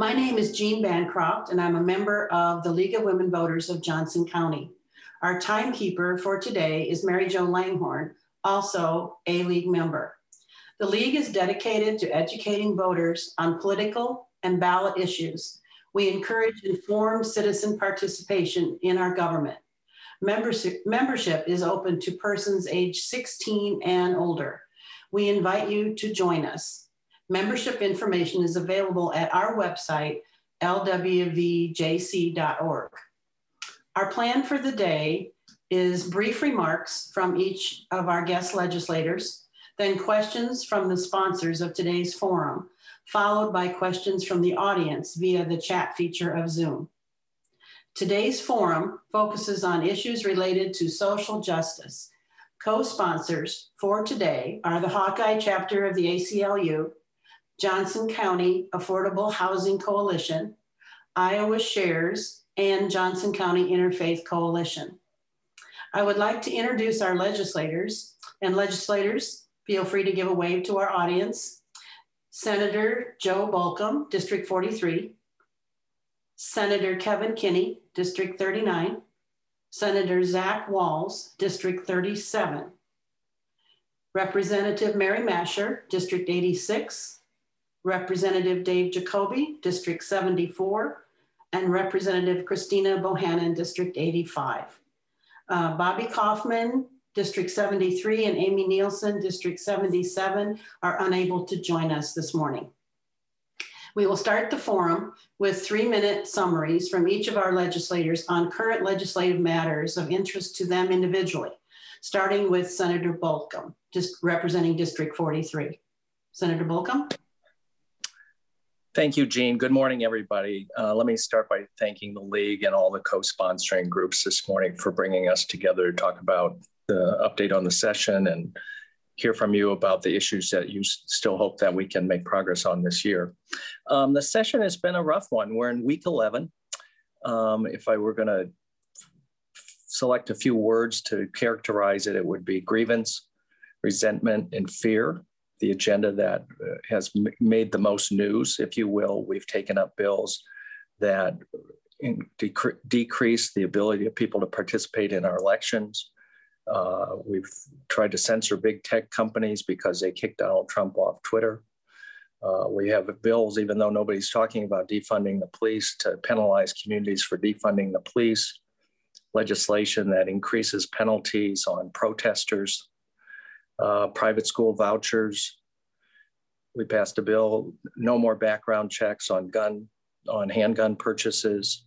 My name is Jean Bancroft, and I'm a member of the League of Women Voters of Johnson County. Our timekeeper for today is Mary Jo Langhorn, also a League member. The League is dedicated to educating voters on political and ballot issues. We encourage informed citizen participation in our government. Membership, membership is open to persons age 16 and older. We invite you to join us. Membership information is available at our website, lwvjc.org. Our plan for the day is brief remarks from each of our guest legislators, then questions from the sponsors of today's forum, followed by questions from the audience via the chat feature of Zoom. Today's forum focuses on issues related to social justice. Co-sponsors for today are the Hawkeye chapter of the ACLU, Johnson County Affordable Housing Coalition, Iowa Shares, and Johnson County Interfaith Coalition. I would like to introduce our legislators and legislators, feel free to give a wave to our audience. Senator Joe Bolkcom, District 43. Senator Kevin Kinney, District 39. Senator Zach Wahls, District 37. Representative Mary Mascher, District 86. Representative Dave Jacoby, District 74 and Representative Christina Bohannan, District 85. Uh, Bobby Kaufman, District 73, and Amy Nielsen, District 77, are unable to join us this morning. We will start the forum with three minute summaries from each of our legislators on current legislative matters of interest to them individually, starting with Senator Bolkcom, just representing District 43. Senator Bolkcom. Thank you, Jean. Good morning, everybody. Uh, let me start by thanking the League and all the co-sponsoring groups this morning for bringing us together to talk about the update on the session and hear from you about the issues that you still hope that we can make progress on this year. Um, the session has been a rough one. We're in week 11. Um, if I were going to select a few words to characterize it, it would be grievance, resentment, and fear the agenda that uh, has made the most news, if you will. We've taken up bills that decre decrease the ability of people to participate in our elections. Uh, we've tried to censor big tech companies because they kicked Donald Trump off Twitter. Uh, we have bills, even though nobody's talking about defunding the police, to penalize communities for defunding the police. Legislation that increases penalties on protesters uh, private school vouchers. We passed a bill, no more background checks on gun, on handgun purchases.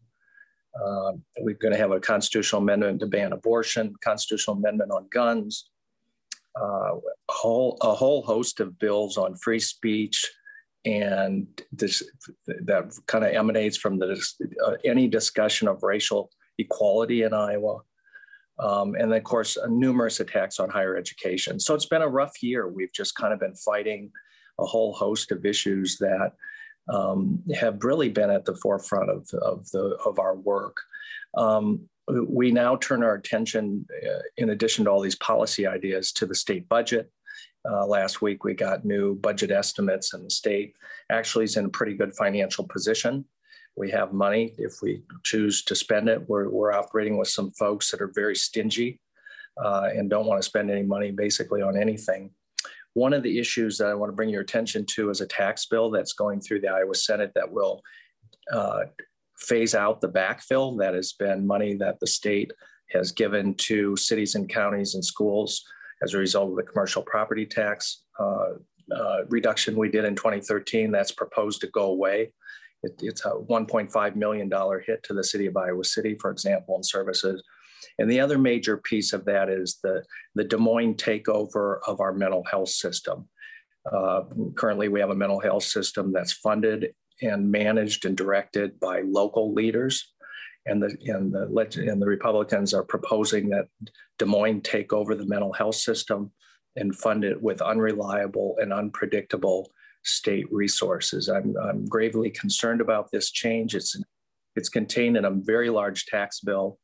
Uh, we're going to have a constitutional amendment to ban abortion, constitutional amendment on guns, uh, a, whole, a whole host of bills on free speech, and this that kind of emanates from the uh, any discussion of racial equality in Iowa. Um, and then, of course, uh, numerous attacks on higher education. So it's been a rough year. We've just kind of been fighting a whole host of issues that um, have really been at the forefront of, of, the, of our work. Um, we now turn our attention, uh, in addition to all these policy ideas, to the state budget. Uh, last week, we got new budget estimates, and the state actually is in a pretty good financial position we have money. If we choose to spend it, we're, we're operating with some folks that are very stingy uh, and don't want to spend any money basically on anything. One of the issues that I want to bring your attention to is a tax bill that's going through the Iowa Senate that will uh, phase out the backfill. That has been money that the state has given to cities and counties and schools as a result of the commercial property tax uh, uh, reduction we did in 2013. That's proposed to go away. It, it's a $1.5 million hit to the city of Iowa City, for example, in services. And the other major piece of that is the, the Des Moines takeover of our mental health system. Uh, currently, we have a mental health system that's funded and managed and directed by local leaders. And the, and the, and the Republicans are proposing that Des Moines take over the mental health system and fund it with unreliable and unpredictable state resources. I'm, I'm gravely concerned about this change. It's, it's contained in a very large tax bill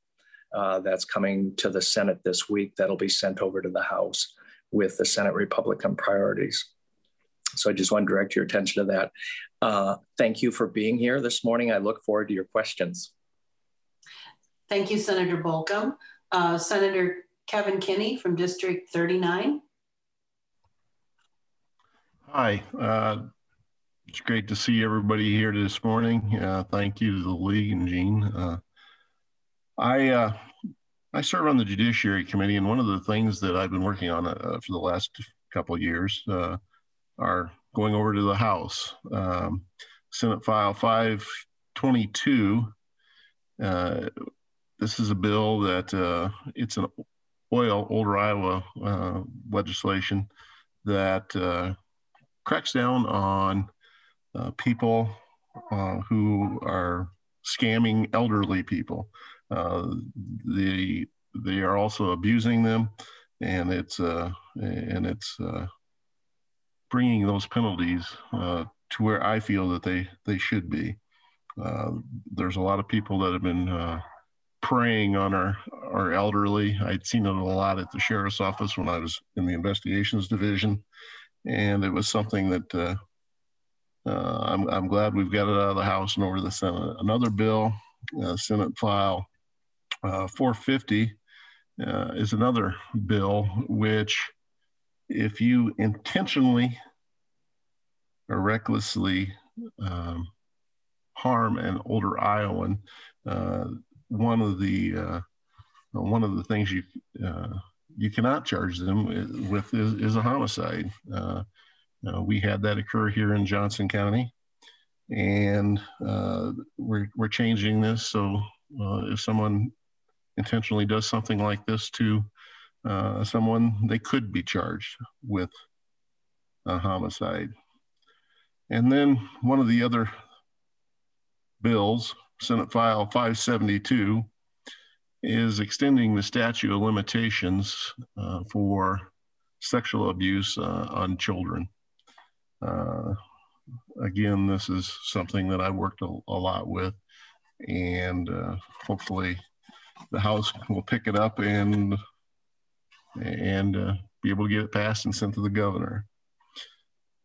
uh, that's coming to the Senate this week that'll be sent over to the House with the Senate Republican priorities. So I just want to direct your attention to that. Uh, thank you for being here this morning. I look forward to your questions. Thank you, Senator Bolkcom. Uh, Senator Kevin Kinney from District 39. Hi, uh, it's great to see everybody here this morning. Uh, thank you to the league and Jean. Uh, I uh, I serve on the Judiciary Committee, and one of the things that I've been working on uh, for the last couple of years uh, are going over to the House. Um, Senate File 522. Uh, this is a bill that it's an oil older Iowa legislation that cracks down on uh, people who are scamming elderly people. they they are also abusing them, and it's and it's bringing those penalties uh, to where I feel that they they should be. Uh, there's a lot of people that have been uh, preying on our our elderly. I'd seen it a lot at the sheriff's office when I was in the investigations division, and it was something that uh, uh, I'm I'm glad we've got it out of the House and over to the Senate. Another bill, uh, Senate file 450, is another bill which if you intentionally or recklessly um, harm an older Iowan, uh, one of the uh, one of the things you uh, you cannot charge them with is, is a homicide. Uh, uh, we had that occur here in Johnson County, and uh, we're we're changing this so if someone intentionally does something like this to uh, someone, they could be charged with a homicide. And then one of the other bills, Senate File 572, is extending the statute of limitations uh, for sexual abuse uh, on children. Uh, again, this is something that I worked a, a lot with, and uh, hopefully the House will pick it up and and uh, be able to get it passed and sent to the governor.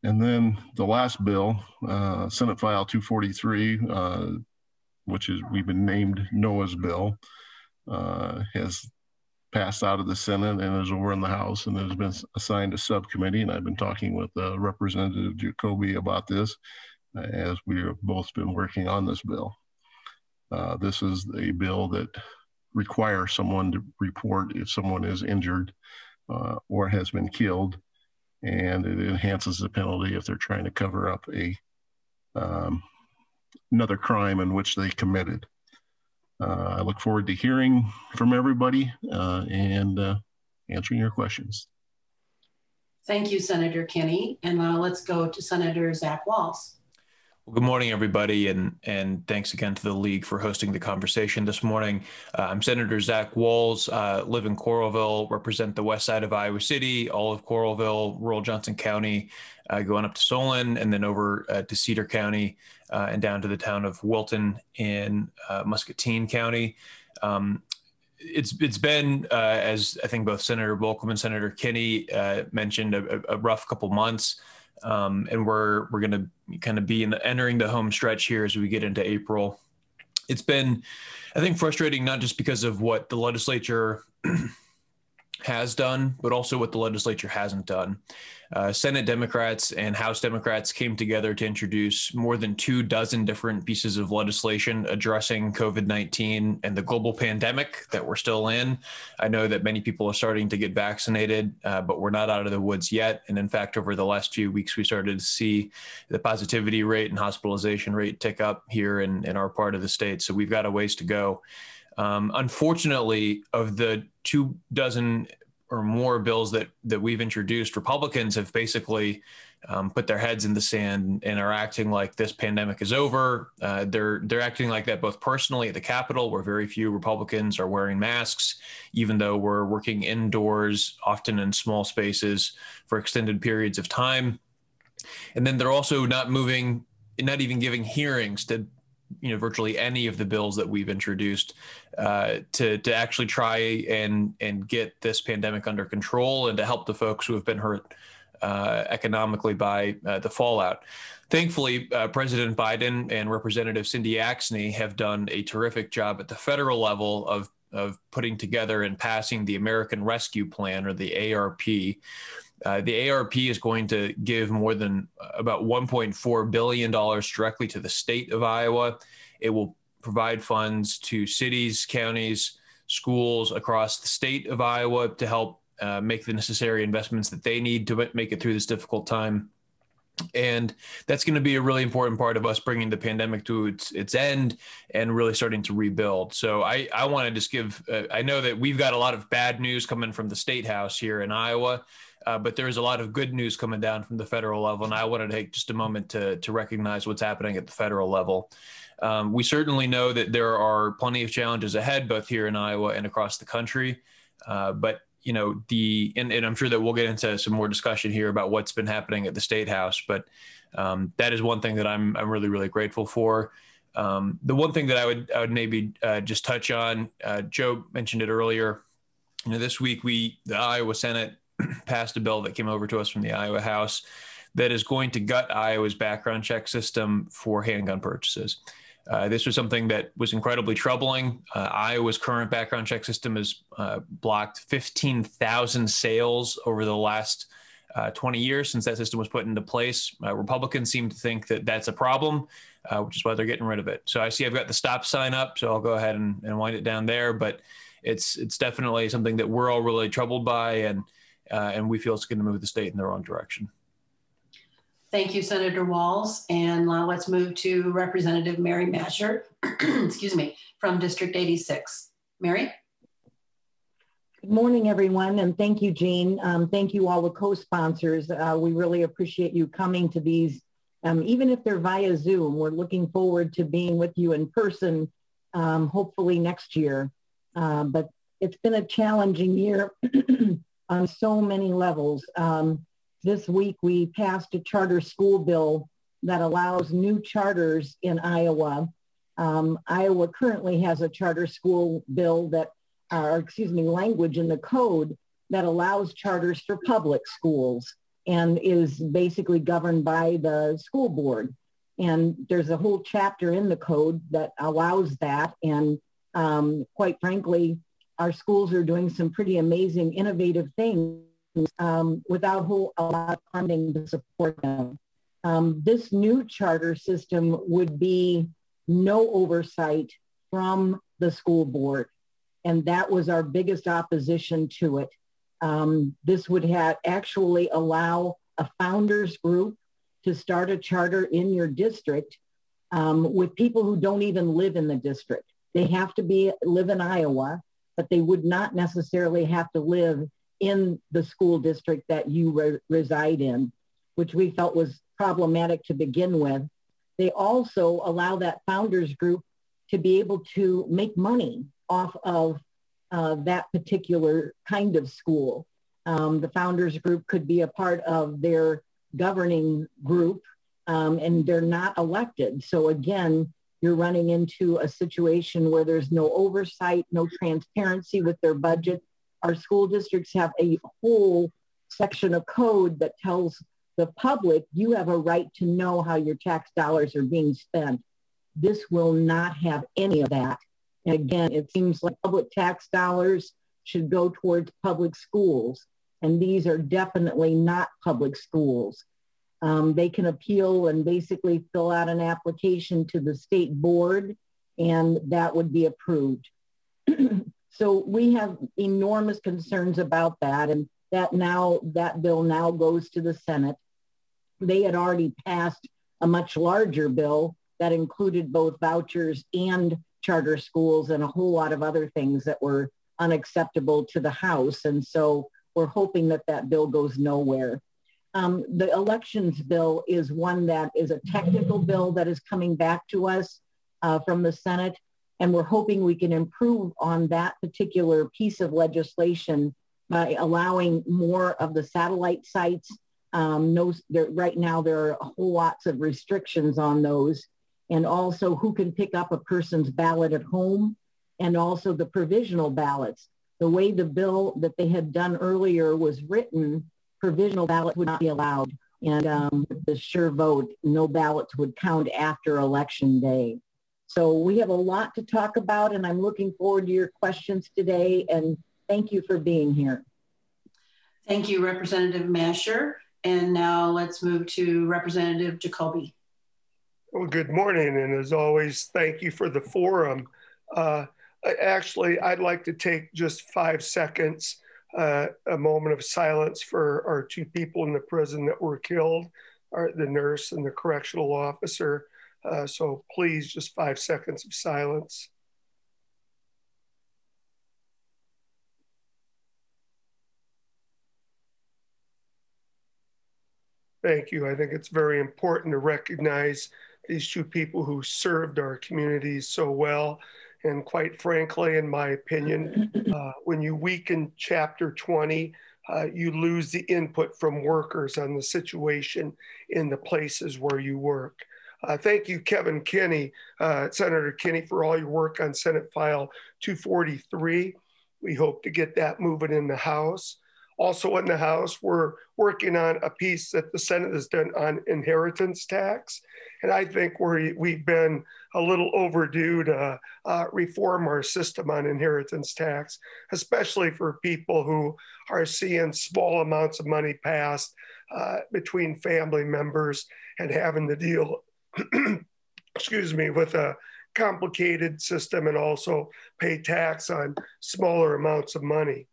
And then the last bill, uh, Senate File 243, uh, which is we've been named Noah's bill, uh, has passed out of the Senate and is over in the House and has been assigned a subcommittee. And I've been talking with uh, Representative Jacoby about this as we have both been working on this bill. Uh, this is a bill that requires someone to report if someone is injured uh, or has been killed, and it enhances the penalty if they're trying to cover up a um, another crime in which they committed. Uh, I look forward to hearing from everybody uh, and uh, answering your questions. Thank you, Senator Kinney. And now let's go to Senator Zach Wahls. Well, good morning, everybody, and and thanks again to the league for hosting the conversation this morning. Uh, I'm Senator Zach Wahls, uh, live in Coralville, represent the west side of Iowa City, all of Coralville, rural Johnson County, uh, going up to Solon, and then over uh, to Cedar County, uh, and down to the town of Wilton in uh, Muscatine County. Um, it's it's been uh, as I think both Senator Bolkcom and Senator Kinney uh, mentioned a, a, rough couple months um, and we're we're going to kind of be in the, entering the home stretch here as we get into April. It's been, I think, frustrating not just because of what the legislature has done, but also what the legislature hasn't done. Uh, Senate Democrats and House Democrats came together to introduce more than two dozen different pieces of legislation addressing COVID 19 and the global pandemic that we're still in. I know that many people are starting to get vaccinated, uh, but we're not out of the woods yet. And in fact, over the last few weeks, we started to see the positivity rate and hospitalization rate tick up here in, in our part of the state. So we've got a ways to go. Um, unfortunately, of the two dozen or more bills that that we've introduced, Republicans have basically um, put their heads in the sand and are acting like this pandemic is over. Uh, they're they're acting like that both personally at the Capitol, where very few Republicans are wearing masks, even though we're working indoors, often in small spaces for extended periods of time. And then they're also not moving, not even giving hearings to you know virtually any of the bills that we've introduced uh, to to actually try and and get this pandemic under control and to help the folks who have been hurt uh, economically by uh, the fallout. Thankfully, uh, President Biden and Representative Cindy Axne have done a terrific job at the federal level of of putting together and passing the American Rescue Plan or the ARP. Uh, the ARP is going to give more than uh, about $1.4 billion directly to the state of Iowa. It will provide funds to cities, counties, schools across the state of Iowa to help uh, make the necessary investments that they need to make it through this difficult time. And that's going to be a really important part of us bringing the pandemic to its its end and really starting to rebuild. So I I want to just give uh, I know that we've got a lot of bad news coming from the state house here in Iowa. Uh, but there's a lot of good news coming down from the federal level, and I want to take just a moment to to recognize what's happening at the federal level. Um, we certainly know that there are plenty of challenges ahead, both here in Iowa and across the country. Uh, but you know the and, and, I'm sure that we'll get into some more discussion here about what's been happening at the state house. But um, that is one thing that I'm I'm really really grateful for. Um, the one thing that I would I would maybe uh, just touch on, uh, Joe mentioned it earlier. You know, this week we the Iowa Senate passed a bill that came over to us from the Iowa House that is going to gut Iowa's background check system for handgun purchases. Uh, this was something that was incredibly troubling. Uh, Iowa's current background check system has uh, blocked 15,000 sales over the last uh, 20 years since that system was put into place. Uh, Republicans seem to think that that's a problem, uh, which is why they're getting rid of it. So I see I've got the stop sign up, so I'll go ahead and, and wind it down there. But it's it's definitely something that we're all really troubled by, and and we feel it's going to move the state in the wrong direction. Thank you, Senator Wahls. And now let's move to Representative Mary Mascher, excuse me, from District 86. Mary? Good morning, everyone, and thank you, Jean. Um, thank you all the co-sponsors. Uh, we really appreciate you coming to these, um, even if they're via Zoom. We're looking forward to being with you in person, um, hopefully next year. Uh, but it's been a challenging year on so many levels. Um, this week we passed a charter school bill that allows new charters in Iowa. Um, Iowa currently has a charter school bill that, uh, or excuse me, language in the code that allows charters for public schools and is basically governed by the school board. And there's a whole chapter in the code that allows that. And um, quite frankly, our schools are doing some pretty amazing, innovative things um, without whole, a lot of funding to support them. Um, this new charter system would be no oversight from the school board. And that was our biggest opposition to it. Um, this would have actually allow a founders group to start a charter in your district um, with people who don't even live in the district. They have to be live in Iowa, but they would not necessarily have to live in the school district that you re- reside in, which we felt was problematic to begin with. They also allow that founders group to be able to make money off of uh, that particular kind of school. Um, the founders group could be a part of their governing group um, and they're not elected. So again, you're running into a situation where there's no oversight, no transparency with their budget, our school districts have a whole section of code that tells the public you have a right to know how your tax dollars are being spent. This will not have any of that. And again, it seems like public tax dollars should go towards public schools. And these are definitely not public schools. Um, they can appeal and basically fill out an application to the state board and that would be approved. So we have enormous concerns about that. And that now, that bill now goes to the Senate. They had already passed a much larger bill that included both vouchers and charter schools and a whole lot of other things that were unacceptable to the House. And so we're hoping that that bill goes nowhere. Um, the elections bill is one that is a technical bill that is coming back to us uh, from the Senate. And we're hoping we can improve on that particular piece of legislation by allowing more of the satellite sites. Um, no, there, right now, there are a whole lots of restrictions on those. And also who can pick up a person's ballot at home and also the provisional ballots. The way the bill that they had done earlier was written provisional ballots would not be allowed. And um, the sure vote, no ballots would count after election day. So we have a lot to talk about and I'm looking forward to your questions today and thank you for being here. Thank you, Representative Mascher. And now let's move to Representative Jacoby. Well, good morning. And as always, thank you for the forum. Uh, actually, I'd like to take just five seconds, uh, a moment of silence for our two people in the prison that were killed, our, the nurse and the correctional officer. Uh, so please, just five seconds of silence. Thank you. I think it's very important to recognize these two people who served our communities so well. And quite frankly, in my opinion, uh, when you weaken Chapter 20, uh, you lose the input from workers on the situation in the places where you work. Uh, thank you, Kevin Kinney, uh, Senator Kinney, for all your work on Senate File 243. We hope to get that moving in the House. Also in the House, we're working on a piece that the Senate has done on inheritance tax. And I think we we've been a little overdue to uh, reform our system on inheritance tax, especially for people who are seeing small amounts of money passed uh, between family members and having to deal, excuse me, with a complicated system and also pay tax on smaller amounts of money.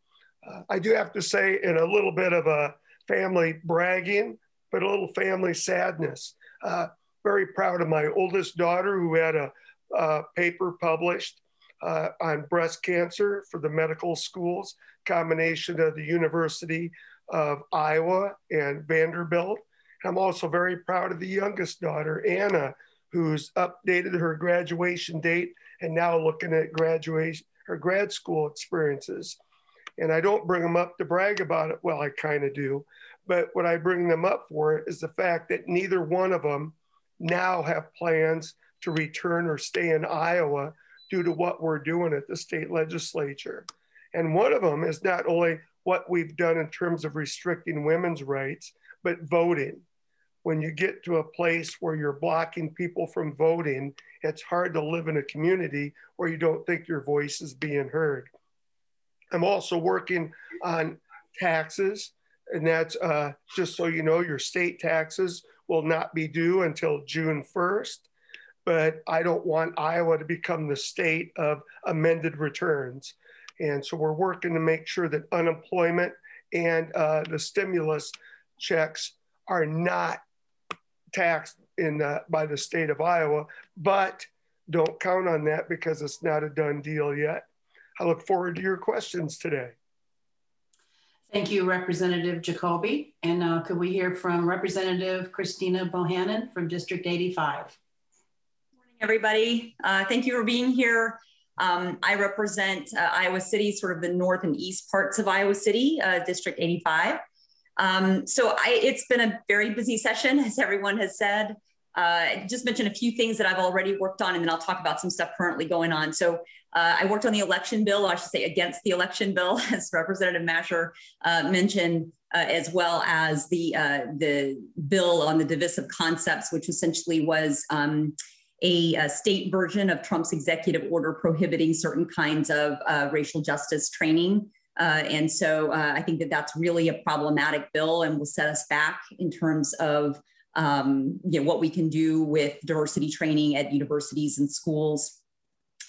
I do have to say, in a little bit of a family bragging, but a little family sadness. Uh, very proud of my oldest daughter who had a, a paper published uh, on breast cancer for the medical schools, combination of the University of Iowa and Vanderbilt. I'm also very proud of the youngest daughter, Anna, who's updated her graduation date and now looking at graduation, her grad school experiences. And I don't bring them up to brag about it. Well, I kind of do. But what I bring them up for is the fact that neither one of them now have plans to return or stay in Iowa due to what we're doing at the state legislature. And one of them is not only what we've done in terms of restricting women's rights, but voting. When you get to a place where you're blocking people from voting, it's hard to live in a community where you don't think your voice is being heard. I'm also working on taxes, and that's uh, just so you know, your state taxes will not be due until June 1st. But I don't want Iowa to become the state of amended returns. And so we're working to make sure that unemployment and uh, the stimulus checks are not taxed in the, by the state of Iowa, but don't count on that because it's not a done deal yet. I look forward to your questions today. Thank you, Representative Jacoby. And uh, could we hear from Representative Christina Bohannan from District 85? Good morning, everybody. Uh, thank you for being here. Um, I represent uh, Iowa City, sort of the north and east parts of Iowa City, uh, District 85. Um, so I, it's been a very busy session, as everyone has said. Uh, just mention a few things that I've already worked on, and then I'll talk about some stuff currently going on. So uh, I worked on the election bill, I should say against the election bill, as Representative Mascher uh, mentioned, uh, as well as the uh, the bill on the divisive concepts, which essentially was um, a, a, state version of Trump's executive order prohibiting certain kinds of uh, racial justice training. and so I think that that's really a problematic bill and will set us back in terms of um, you know, what we can do with diversity training at universities and schools.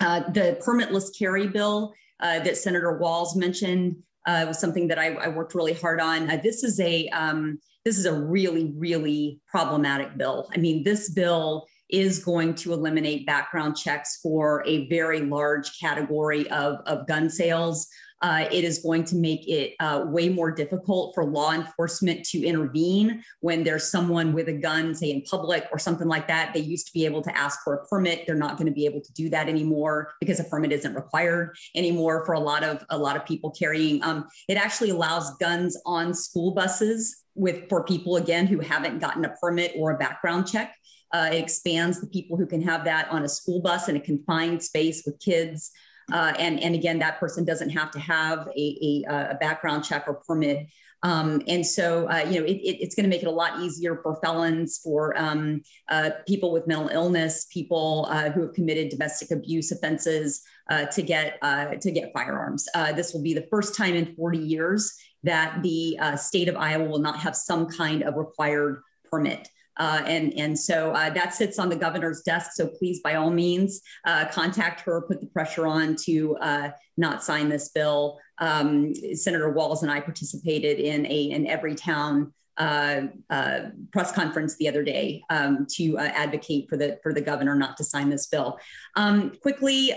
Uh, the permitless carry bill uh, that Senator Wahls mentioned uh, was something that I, I, worked really hard on. Uh, this is a um, this is a really really problematic bill. I mean, this bill is going to eliminate background checks for a very large category of, of gun sales. Uh, it is going to make it uh, way more difficult for law enforcement to intervene when there's someone with a gun, say in public or something like that. They used to be able to ask for a permit. They're not going to be able to do that anymore because a permit isn't required anymore for a lot of a lot of people carrying. Um, it actually allows guns on school buses with for people again who haven't gotten a permit or a background check. Uh, it expands the people who can have that on a school bus in a confined space with kids. Uh, and, and again, that person doesn't have to have a, a, a background check or permit. Um, and so, uh, you know, it, it, it's going to make it a lot easier for felons, for um, uh, people with mental illness, people uh, who have committed domestic abuse offenses uh, to get uh, to get firearms. Uh, this will be the first time in 40 years that the state of Iowa will not have some kind of required permit. Uh, and, and so uh, that sits on the governor's desk. So please, by all means, uh, contact her, put the pressure on to uh, not sign this bill. Um, Senator Wahls and I participated in a in Everytown uh, uh, press conference the other day um, to advocate for the for the governor not to sign this bill. Um, quickly.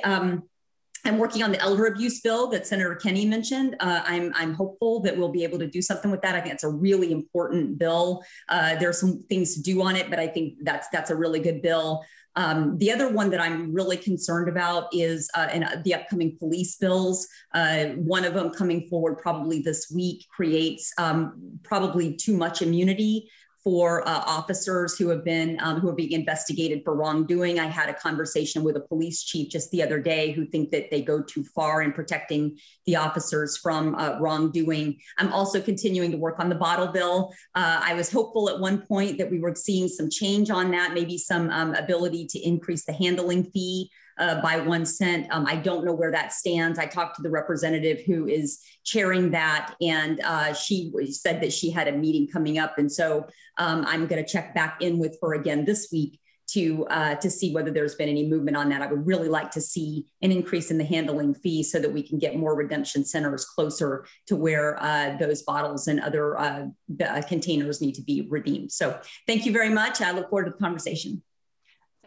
I'm working on the elder abuse bill that Senator Kinney mentioned. Uh, I'm, I'm hopeful that we'll be able to do something with that. I think it's a really important bill. Uh, there are some things to do on it, but I think that's that's a really good bill. Um, the other one that I'm really concerned about is uh, in, uh, the upcoming police bills. Uh, one of them coming forward probably this week creates um, probably too much immunity for uh, officers who have been um, who are being investigated for wrongdoing. I had a conversation with a police chief just the other day who think that they go too far in protecting the officers from uh, wrongdoing. I'm also continuing to work on the bottle bill. Uh, I was hopeful at one point that we were seeing some change on that, maybe some um, ability to increase the handling fee uh, by one cent. Um, I don't know where that stands. I talked to the representative who is chairing that, and uh, she said that she had a meeting coming up. And so um, I'm going to check back in with her again this week to uh, to see whether there's been any movement on that. I would really like to see an increase in the handling fee so that we can get more redemption centers closer to where uh, those bottles and other uh, containers need to be redeemed. So thank you very much. I look forward to the conversation.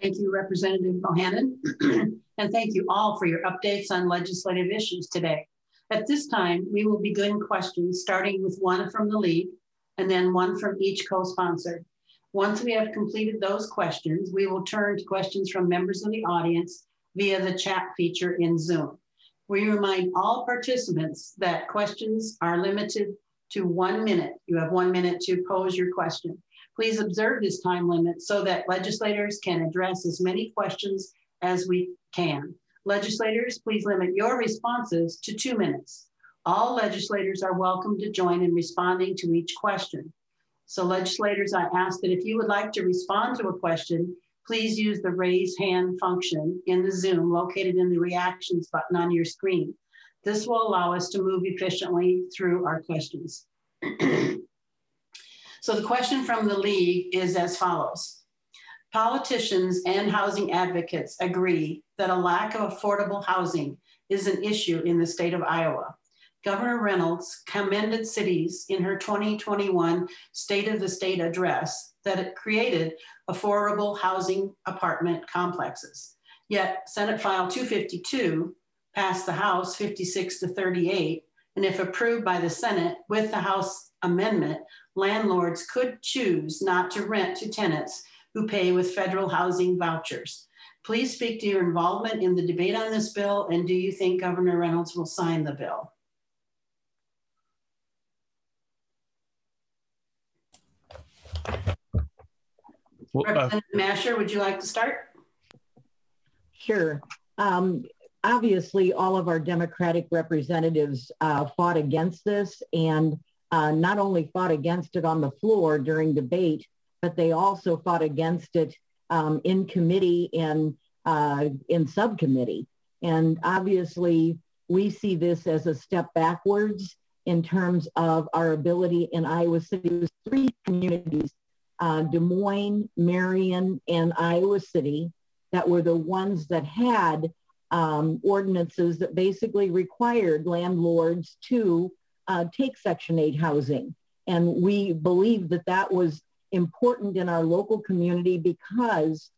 Thank you, Representative Bohannan. and thank you all for your updates on legislative issues today. At this time, we will begin questions starting with one from the lead and then one from each co-sponsor. Once we have completed those questions, we will turn to questions from members of the audience via the chat feature in Zoom. We remind all participants that questions are limited to one minute. You have one minute to pose your question. Please observe this time limit so that legislators can address as many questions as we can. Legislators, please limit your responses to two minutes. All legislators are welcome to join in responding to each question. So legislators, I ask that if you would like to respond to a question, please use the raise hand function in the Zoom located in the reactions button on your screen. This will allow us to move efficiently through our questions. So the question from the league is as follows. Politicians and housing advocates agree that a lack of affordable housing is an issue in the state of Iowa. Governor Reynolds commended cities in her 2021 State of the State address that it created affordable housing apartment complexes. Yet Senate File 252 passed the House 56 to 38, and if approved by the Senate with the House amendment, landlords could choose not to rent to tenants who pay with federal housing vouchers. Please speak to your involvement in the debate on this bill and do you think Governor Reynolds will sign the bill? Well, uh, Representative Mascher, would you like to start? Sure. Um, obviously, all of our Democratic representatives uh, fought against this, and uh, not only fought against it on the floor during debate, but they also fought against it um, in committee and uh, in subcommittee. And obviously, we see this as a step backwards in terms of our ability in Iowa City. Three communities, uh, Des Moines, Marion, and Iowa City, that were the ones that had um, ordinances that basically required landlords to uh, take Section 8 housing. And we believe that that was important in our local community because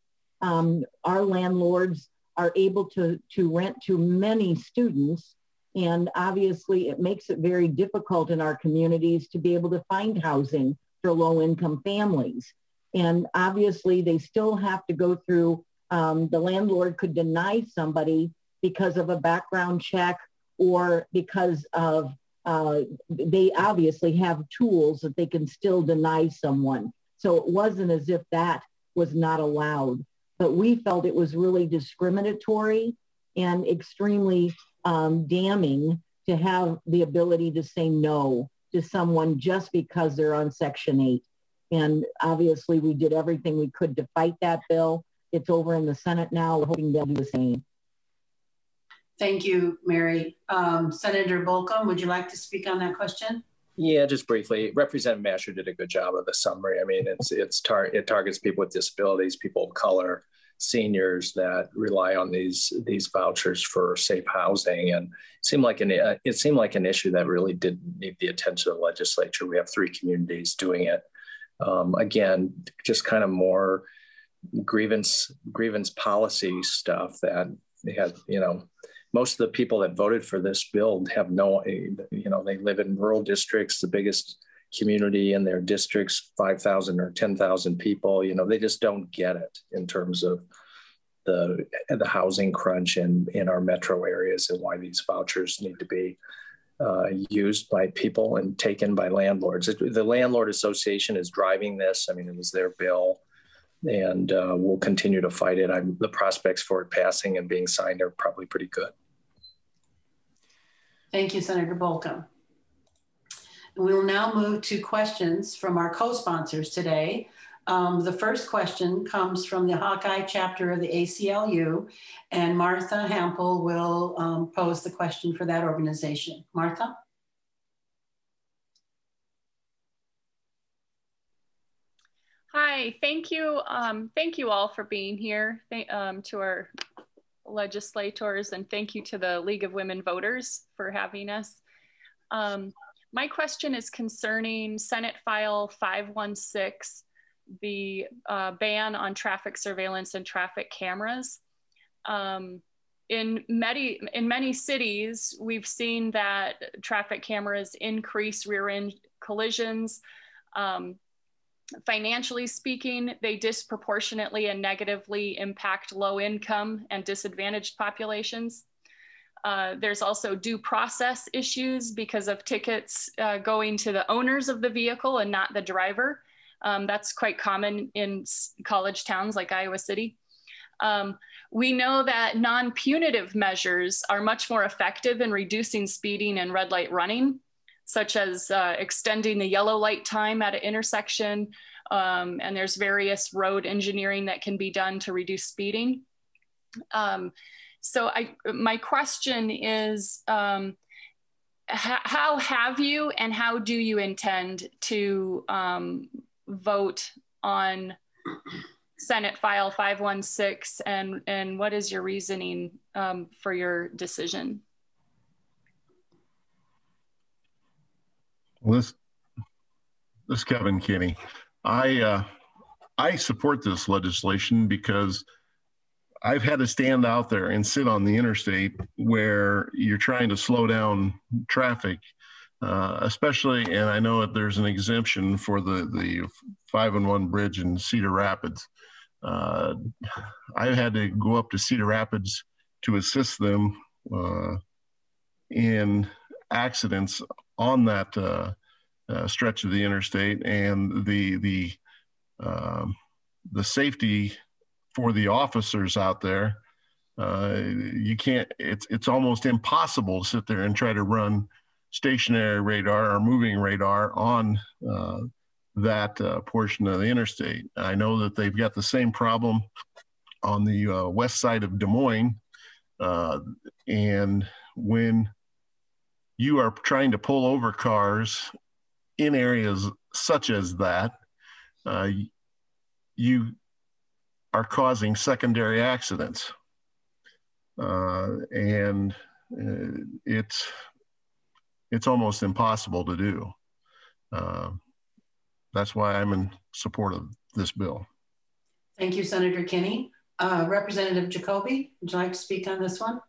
um, our landlords are able to, to rent to many students. And obviously it makes it very difficult in our communities to be able to find housing for low income families. And obviously they still have to go through, um, the landlord could deny somebody because of a background check or because of uh, they obviously have tools that they can still deny someone. So it wasn't as if that was not allowed. But we felt it was really discriminatory and extremely um, damning to have the ability to say no to someone just because they're on Section 8. And obviously, we did everything we could to fight that bill. It's over in the Senate now. We're hoping they'll do the same. Thank you, Mary. Um, Senator Bolkcom, would you like to speak on that question? Yeah, just briefly. Representative Mascher did a good job of the summary. I mean, it's it's tar- it targets people with disabilities, people of color, seniors that rely on these these vouchers for safe housing, and seemed like an it seemed like an issue that really did need the attention of the legislature. We have three communities doing it. Um, again, just kind of more grievance grievance policy stuff that they had, you know most of the people that voted for this bill have no, you know, they live in rural districts, the biggest community in their districts, 5,000 or 10,000 people, you know, they just don't get it in terms of the, the housing crunch in, in our metro areas and why these vouchers need to be uh, used by people and taken by landlords. It, the Landlord Association is driving this. I mean, it was their bill and uh, we'll continue to fight it. I'm, the prospects for it passing and being signed are probably pretty good. Thank you, Senator Bolkcom. We will now move to questions from our co-sponsors today. Um, the first question comes from the Hawkeye chapter of the ACLU, and Martha Hampel will um, pose the question for that organization. Martha? Hi, thank you. Um, thank you all for being here um, to our legislators and thank you to the League of Women Voters for having us. Um, my question is concerning Senate File 516, the uh, ban on traffic surveillance and traffic cameras. Um, in many, in many cities, we've seen that traffic cameras increase rear end collisions, um, financially speaking, they disproportionately and negatively impact low income and disadvantaged populations. Uh, there's also due process issues because of tickets uh, going to the owners of the vehicle and not the driver. Um, that's quite common in college towns like Iowa City. Um, we know that non punitive measures are much more effective in reducing speeding and red light running such as uh, extending the yellow light time at an intersection. Um, and there's various road engineering that can be done to reduce speeding. Um, so I, my question is, um, how have you and how do you intend to um, vote on Senate File 516 and, and what is your reasoning um, for your decision? This, this Kevin Kinney. I uh, I support this legislation because I've had to stand out there and sit on the interstate where you're trying to slow down traffic, uh, especially, and I know that there's an exemption for the the five and one bridge in Cedar Rapids. Uh, I've had to go up to Cedar Rapids to assist them uh, in accidents on that uh, uh, stretch of the interstate, and the the um, the safety for the officers out there. Uh, you can't. It's it's almost impossible to sit there and try to run stationary radar or moving radar on uh, that uh, portion of the interstate. I know that they've got the same problem on the uh, west side of Des Moines, and when you are trying to pull over cars in areas such as that, uh, you are causing secondary accidents. Uh, and uh, it's, it's almost impossible to do. Uh, that's why I'm in support of this bill. Thank you, Senator Kinney. Uh, Representative Jacoby, would you like to speak on this one?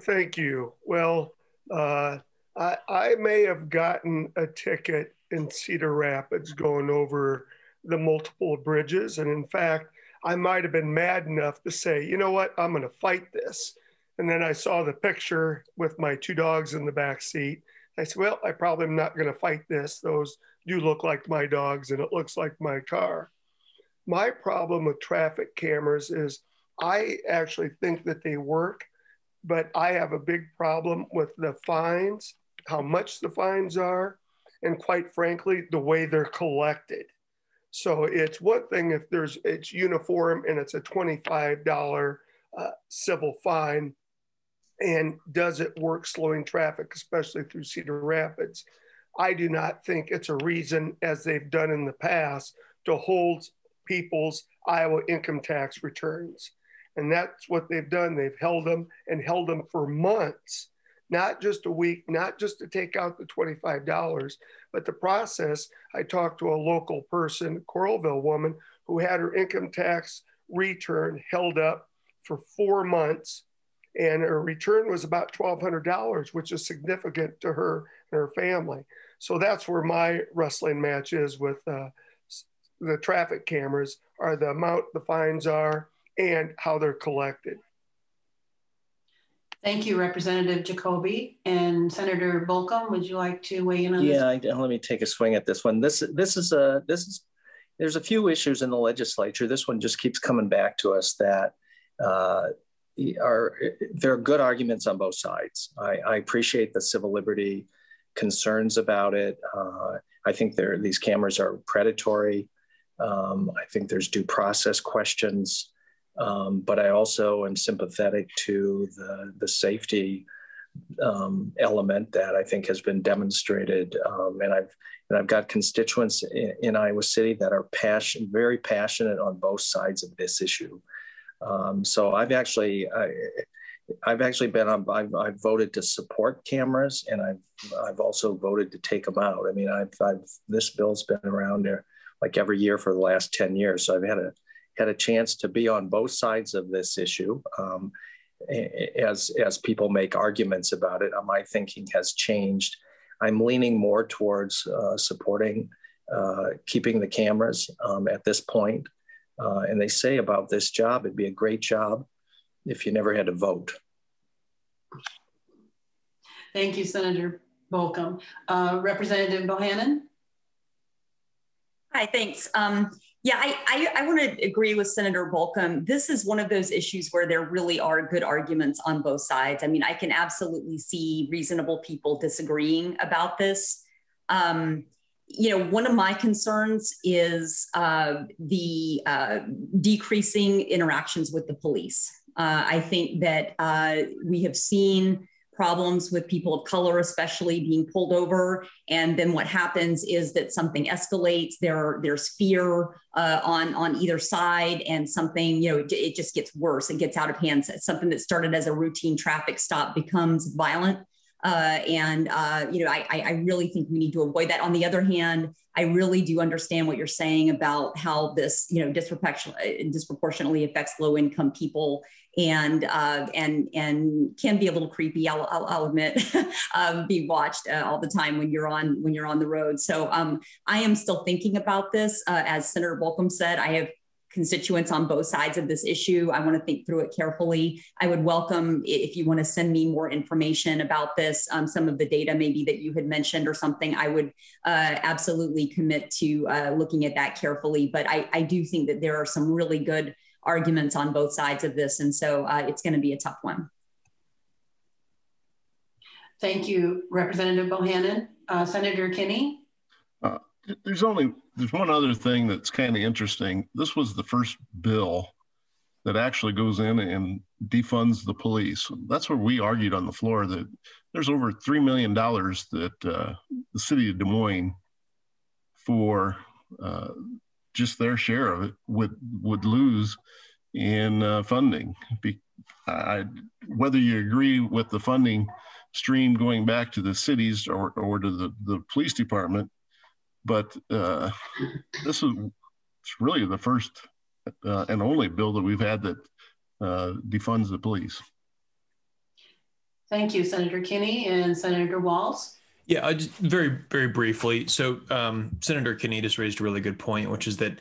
Thank you. Well, uh, I, I may have gotten a ticket in Cedar Rapids going over the multiple bridges. And in fact, I might have been mad enough to say, you know what, I'm going to fight this. And then I saw the picture with my two dogs in the back seat. I said, well, I probably am not going to fight this. Those do look like my dogs and it looks like my car. My problem with traffic cameras is I actually think that they work but I have a big problem with the fines, how much the fines are, and quite frankly, the way they're collected. So it's one thing if there's it's uniform and it's a $25 uh, civil fine, and does it work slowing traffic, especially through Cedar Rapids? I do not think it's a reason, as they've done in the past, to hold people's Iowa income tax returns. And that's what they've done. They've held them and held them for months, not just a week, not just to take out the $25, but the process. I talked to a local person, Coralville woman, who had her income tax return held up for four months. And her return was about $1,200, which is significant to her and her family. So that's where my wrestling match is with uh, the traffic cameras are the amount the fines are and how they're collected. Thank you, Representative Jacoby and Senator Bolkcom. Would you like to weigh in on yeah, this? Yeah, let me take a swing at this one. This this is a this is there's a few issues in the legislature. This one just keeps coming back to us that uh, are there are good arguments on both sides. I, I appreciate the civil liberty concerns about it. Uh, I think there these cameras are predatory. Um, I think there's due process questions, um, but I also am sympathetic to the the safety um, element that I think has been demonstrated. Um, and I've and I've got constituents in, in, Iowa City that are passion, very passionate on both sides of this issue. Um, so I've actually I, I've actually been on. I've, I've, voted to support cameras, and I've I've also voted to take them out. I mean, I've, I've this bill's been around there like every year for the last ten years, so I've had a had a chance to be on both sides of this issue. Um, as as people make arguments about it, my thinking has changed. I'm leaning more towards uh, supporting uh, keeping the cameras um, at this point. Uh, and they say about this job, it'd be a great job if you never had to vote. Thank you, Senator Bolkcom. Uh, Representative Bohannan? Hi, thanks. Um, yeah, I, I, I want to agree with Senator Bolkcom. This is one of those issues where there really are good arguments on both sides. I mean, I can absolutely see reasonable people disagreeing about this. Um, you know, one of my concerns is uh, the uh, decreasing interactions with the police. Uh, I think that uh, we have seen problems with people of color, especially being pulled over. And then what happens is that something escalates. There, there's fear uh, on on either side, and something you know it, it, just gets worse. It gets out of hand. Something that started as a routine traffic stop becomes violent. Uh, and uh, you know, I, I really think we need to avoid that. On the other hand, I really do understand what you're saying about how this, you know, disproportionately, disproportionately affects low-income people and uh, and and can be a little creepy. I'll, I'll, I'll admit, um, be watched uh, all the time when you're on when you're on the road. So um, I am still thinking about this. Uh, as Senator Bolkcom said, I have constituents on both sides of this issue. I want to think through it carefully. I would welcome if you want to send me more information about this, um, some of the data maybe that you had mentioned or something. I would uh, absolutely commit to uh, looking at that carefully. But I, I, do think that there are some really good arguments on both sides of this. And so uh, it's going to be a tough one. Thank you, Representative Bohannan. Uh, Senator Kinney? Uh, there's only there's one other thing that's kind of interesting. This was the first bill that actually goes in and defunds the police. That's where we argued on the floor that there's over three million dollars that uh, the city of Des Moines, for uh, just their share of it, would would lose in uh, funding. Be, I, whether you agree with the funding stream going back to the cities or, or to the, the police department, but uh, this is it's really the first uh, and only bill that we've had that uh, defunds the police. Thank you, Senator Kinney and Senator Wahls. Yeah, I just very, very briefly. So, um, Senator Kinney just raised a really good point, which is that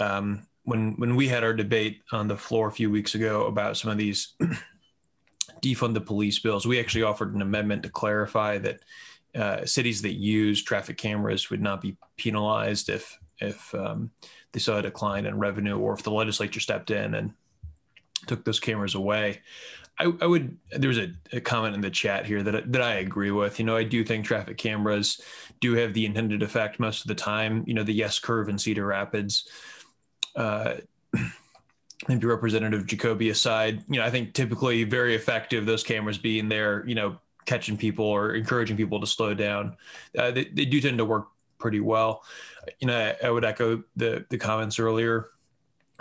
um, when when we had our debate on the floor a few weeks ago about some of these defund the police bills, we actually offered an amendment to clarify that uh, cities that use traffic cameras would not be penalized if if um, they saw a decline in revenue or if the legislature stepped in and took those cameras away. I, I, would. There was a, a, comment in the chat here that that I agree with. You know, I do think traffic cameras do have the intended effect most of the time. You know, the S curve in Cedar Rapids. Uh, maybe Representative Jacoby aside, you know, I think typically very effective. Those cameras being there, you know, catching people or encouraging people to slow down. Uh, they, they do tend to work pretty well. You know, I, I would echo the the comments earlier.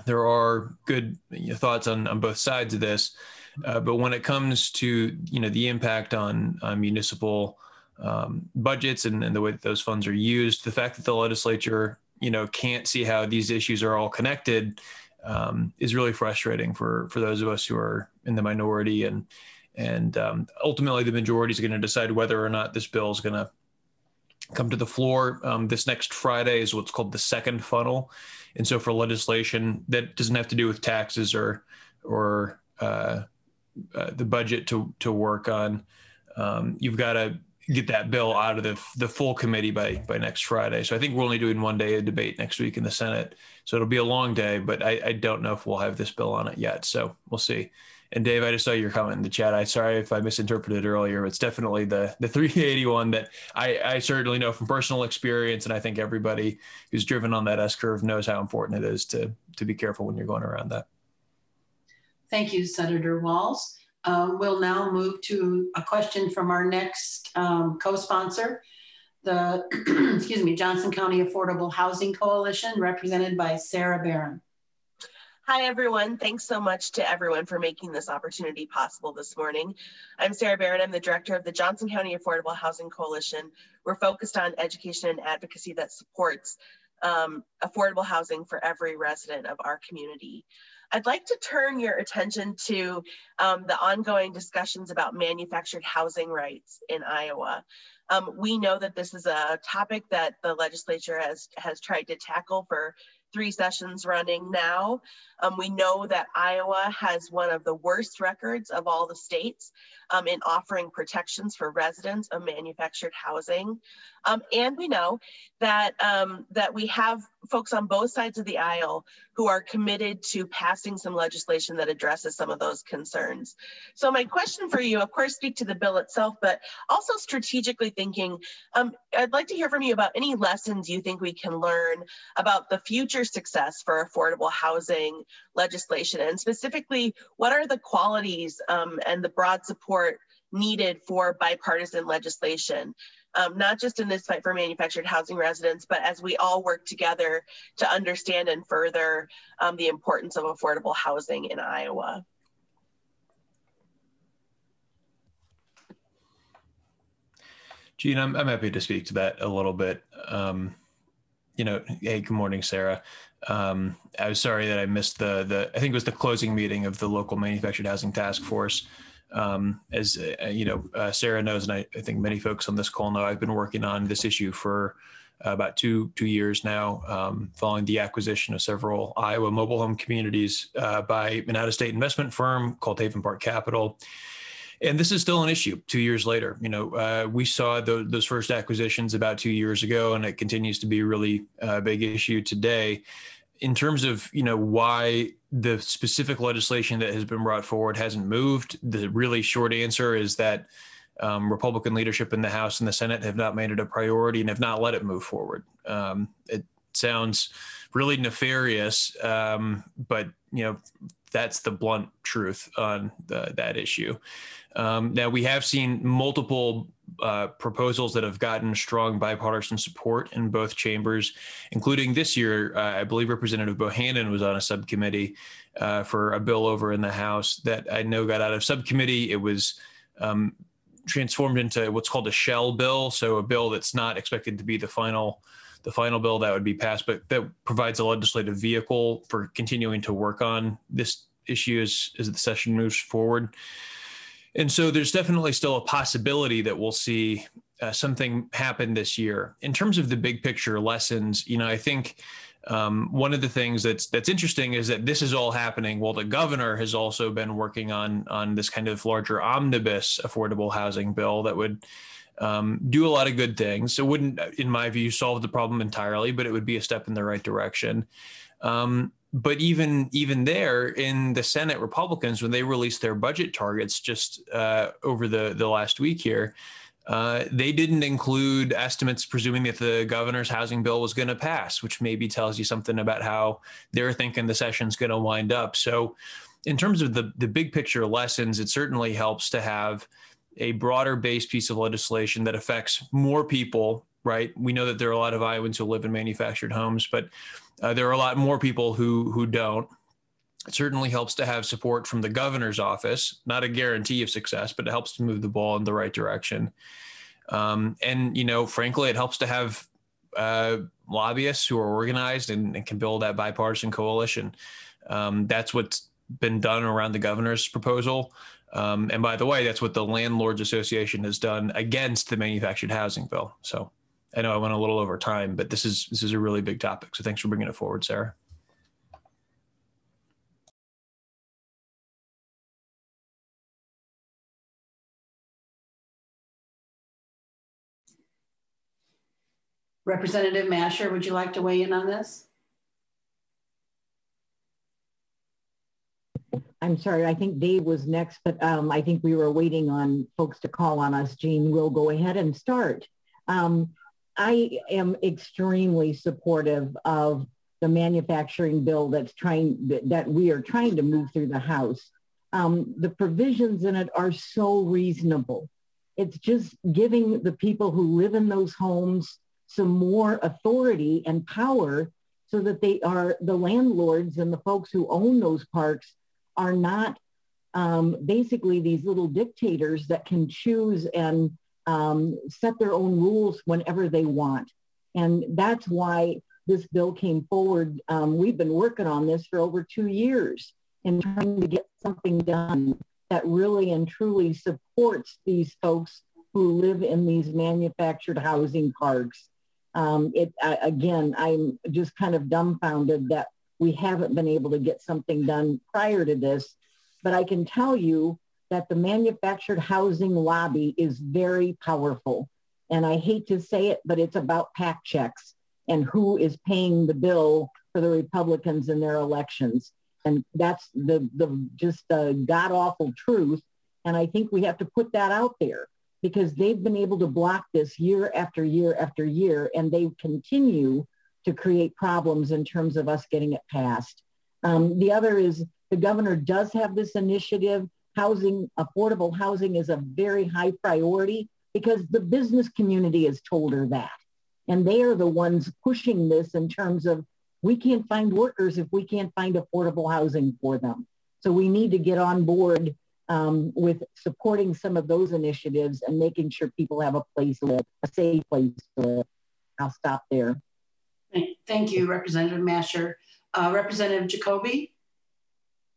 There are good you know, thoughts on on both sides of this. Uh, but when it comes to you know the impact on, on municipal um, budgets and, and, the way that those funds are used, the fact that the legislature you know can't see how these issues are all connected um, is really frustrating for for those of us who are in the minority and and um, ultimately the majority is going to decide whether or not this bill is going to come to the floor. Um, this next Friday is what's called the second funnel, and so for legislation that doesn't have to do with taxes or or uh, uh, the budget to to work on. Um, you've got to get that bill out of the the full committee by by next Friday. So I think we're only doing one day of debate next week in the Senate. So it'll be a long day, but I, I don't know if we'll have this bill on it yet. So we'll see. And Dave, I just saw your comment in the chat. I sorry if I misinterpreted earlier. It's definitely the the 381 that I, I certainly know from personal experience, and I think everybody who's driven on that S curve knows how important it is to to be careful when you're going around that. Thank you, Senator Wahls. Um, we'll now move to a question from our next um, co-sponsor, the, excuse me, Johnson County Affordable Housing Coalition, represented by Sarah Barron. Hi, everyone. Thanks so much to everyone for making this opportunity possible this morning. I'm Sarah Barron. I'm the director of the Johnson County Affordable Housing Coalition. We're focused on education and advocacy that supports um, affordable housing for every resident of our community. I'd like to turn your attention to um, the ongoing discussions about manufactured housing rights in Iowa. Um, we know that this is a topic that the legislature has, has tried to tackle for three sessions running now. Um, we know that Iowa has one of the worst records of all the states um, in offering protections for residents of manufactured housing. Um, and we know that, um, that we have folks on both sides of the aisle who are committed to passing some legislation that addresses some of those concerns. So my question for you, of course, speak to the bill itself, but also strategically thinking, um, I'd like to hear from you about any lessons you think we can learn about the future success for affordable housing legislation, and specifically, what are the qualities um, and the broad support needed for bipartisan legislation, um, not just in this fight for manufactured housing residents, but as we all work together to understand and further um, the importance of affordable housing in Iowa. Jean, I'm, I'm happy to speak to that a little bit. Um, you know, hey, good morning, Sarah. Um, I was sorry that I missed the the I think it was the closing meeting of the local manufactured housing task force. Um, as uh, you know, uh, Sarah knows, and I, I, think many folks on this call know, I've been working on this issue for uh, about two two years now, um, following the acquisition of several Iowa mobile home communities uh, by an out-of-state investment firm called Haven Park Capital. And this is still an issue two years later. You know, uh, we saw the, those first acquisitions about two years ago, and it continues to be a really uh, big issue today in terms of you know why the specific legislation that has been brought forward hasn't moved, the really short answer is that um, Republican leadership in the House and the Senate have not made it a priority and have not let it move forward. Um, it sounds really nefarious, um, but you know that's the blunt truth on the, that issue. Um, now we have seen multiple uh, proposals that have gotten strong bipartisan support in both chambers, including this year. Uh, I believe Representative Bohannan was on a subcommittee uh, for a bill over in the House that I know got out of subcommittee. It was um, transformed into what's called a shell bill, so a bill that's not expected to be the final the final bill that would be passed, but that provides a legislative vehicle for continuing to work on this issue as, as the session moves forward. And so there's definitely still a possibility that we'll see uh, something happen this year. In terms of the big picture lessons, you know, I think um, one of the things that's that's interesting is that this is all happening while the governor has also been working on on this kind of larger omnibus affordable housing bill that would um, do a lot of good things. It wouldn't, in my view, solve the problem entirely, but it would be a step in the right direction. Um, but even even there in the Senate, Republicans when they released their budget targets just uh, over the the last week here, uh, they didn't include estimates presuming that the governor's housing bill was going to pass, which maybe tells you something about how they're thinking the session's going to wind up. So, in terms of the the big picture lessons, it certainly helps to have a broader based piece of legislation that affects more people. Right? We know that there are a lot of Iowans who live in manufactured homes, but uh, there are a lot more people who who don't. It certainly helps to have support from the governor's office, not a guarantee of success, but it helps to move the ball in the right direction. Um, and, you know, frankly, it helps to have uh, lobbyists who are organized and, and, can build that bipartisan coalition. Um, that's what's been done around the governor's proposal. Um, and by the way, that's what the Landlords Association has done against the manufactured housing bill. So I know I went a little over time, but this is this is a really big topic. So thanks for bringing it forward, Sarah. Representative Mascher, would you like to weigh in on this? I'm sorry, I think Dave was next, but um, I think we were waiting on folks to call on us. Jean will go ahead and start. Um, I am extremely supportive of the manufacturing bill that's trying that we are trying to move through the House. Um, the provisions in it are so reasonable. It's just giving the people who live in those homes some more authority and power so that they are the landlords and the folks who own those parks are not um, basically these little dictators that can choose and um, set their own rules whenever they want. And that's why this bill came forward. Um, we've been working on this for over two years and trying to get something done that really and truly supports these folks who live in these manufactured housing parks. Um, it uh, again, I'm just kind of dumbfounded that we haven't been able to get something done prior to this. But I can tell you that the manufactured housing lobby is very powerful. And I hate to say it, but it's about PAC checks and who is paying the bill for the Republicans in their elections. And that's the, the just the god awful truth. And I think we have to put that out there because they've been able to block this year after year after year, and they continue to create problems in terms of us getting it passed. Um, the other is the governor does have this initiative housing, affordable housing is a very high priority because the business community has told her that. And they are the ones pushing this in terms of we can't find workers if we can't find affordable housing for them. So we need to get on board um, with supporting some of those initiatives and making sure people have a place to live, a safe place to live. I'll stop there. Thank you, Representative Mascher. Uh, Representative Jacoby?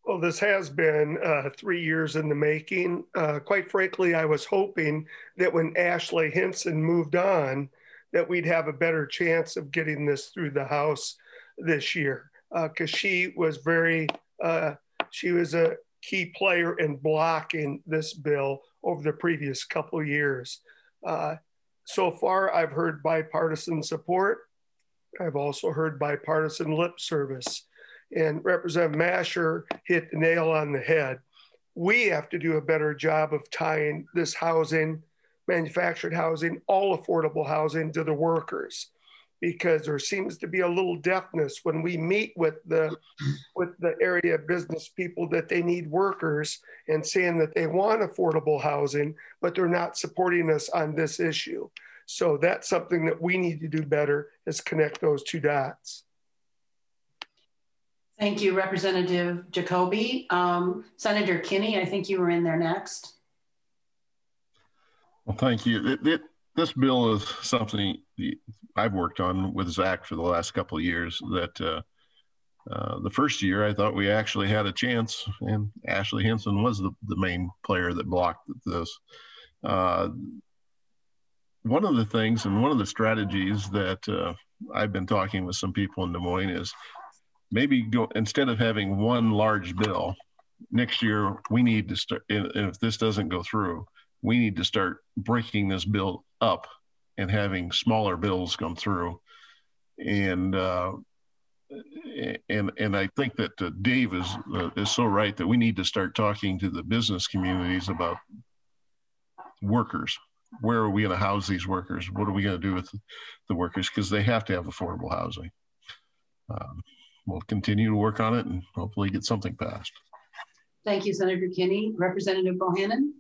Well, this has been uh, three years in the making. Uh, quite frankly, I was hoping that when Ashley Hinson moved on, that we'd have a better chance of getting this through the House this year, because uh, she was very, uh, she was a key player in blocking this bill over the previous couple years. Uh, so far, I've heard bipartisan support. I've also heard bipartisan lip service and Representative Mascher hit the nail on the head. We have to do a better job of tying this housing, manufactured housing, all affordable housing to the workers because there seems to be a little deafness when we meet with the with the area business people that they need workers and saying that they want affordable housing but they're not supporting us on this issue so that's something that we need to do better is connect those two dots Thank you, Representative Jacoby. Um, Senator Kinney, I think you were in there next. Well, thank you. It, it, this bill is something I've worked on with Zach for the last couple of years. That uh, uh, the first year I thought we actually had a chance, and Ashley Hinson was the, the main player that blocked this. Uh, one of the things and one of the strategies that uh, I've been talking with some people in Des Moines is maybe go instead of having one large bill next year we need to start if this doesn't go through we need to start breaking this bill up and having smaller bills come through and uh, and and I think that uh, Dave is uh, is so right that we need to start talking to the business communities about workers. Where are we going to house these workers? What are we going to do with the workers? Because they have to have affordable housing. Um, we'll continue to work on it and hopefully get something passed. Thank you, Senator Kinney. Representative Bohannan.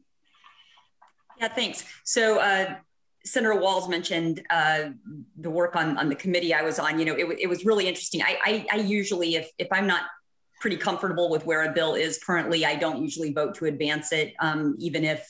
Yeah, thanks. So uh, Senator Wahls mentioned uh, the work on, on the committee I was on. You know, it, it was really interesting. I, I, I, usually, if, if I'm not pretty comfortable with where a bill is currently, I don't usually vote to advance it, um, even if,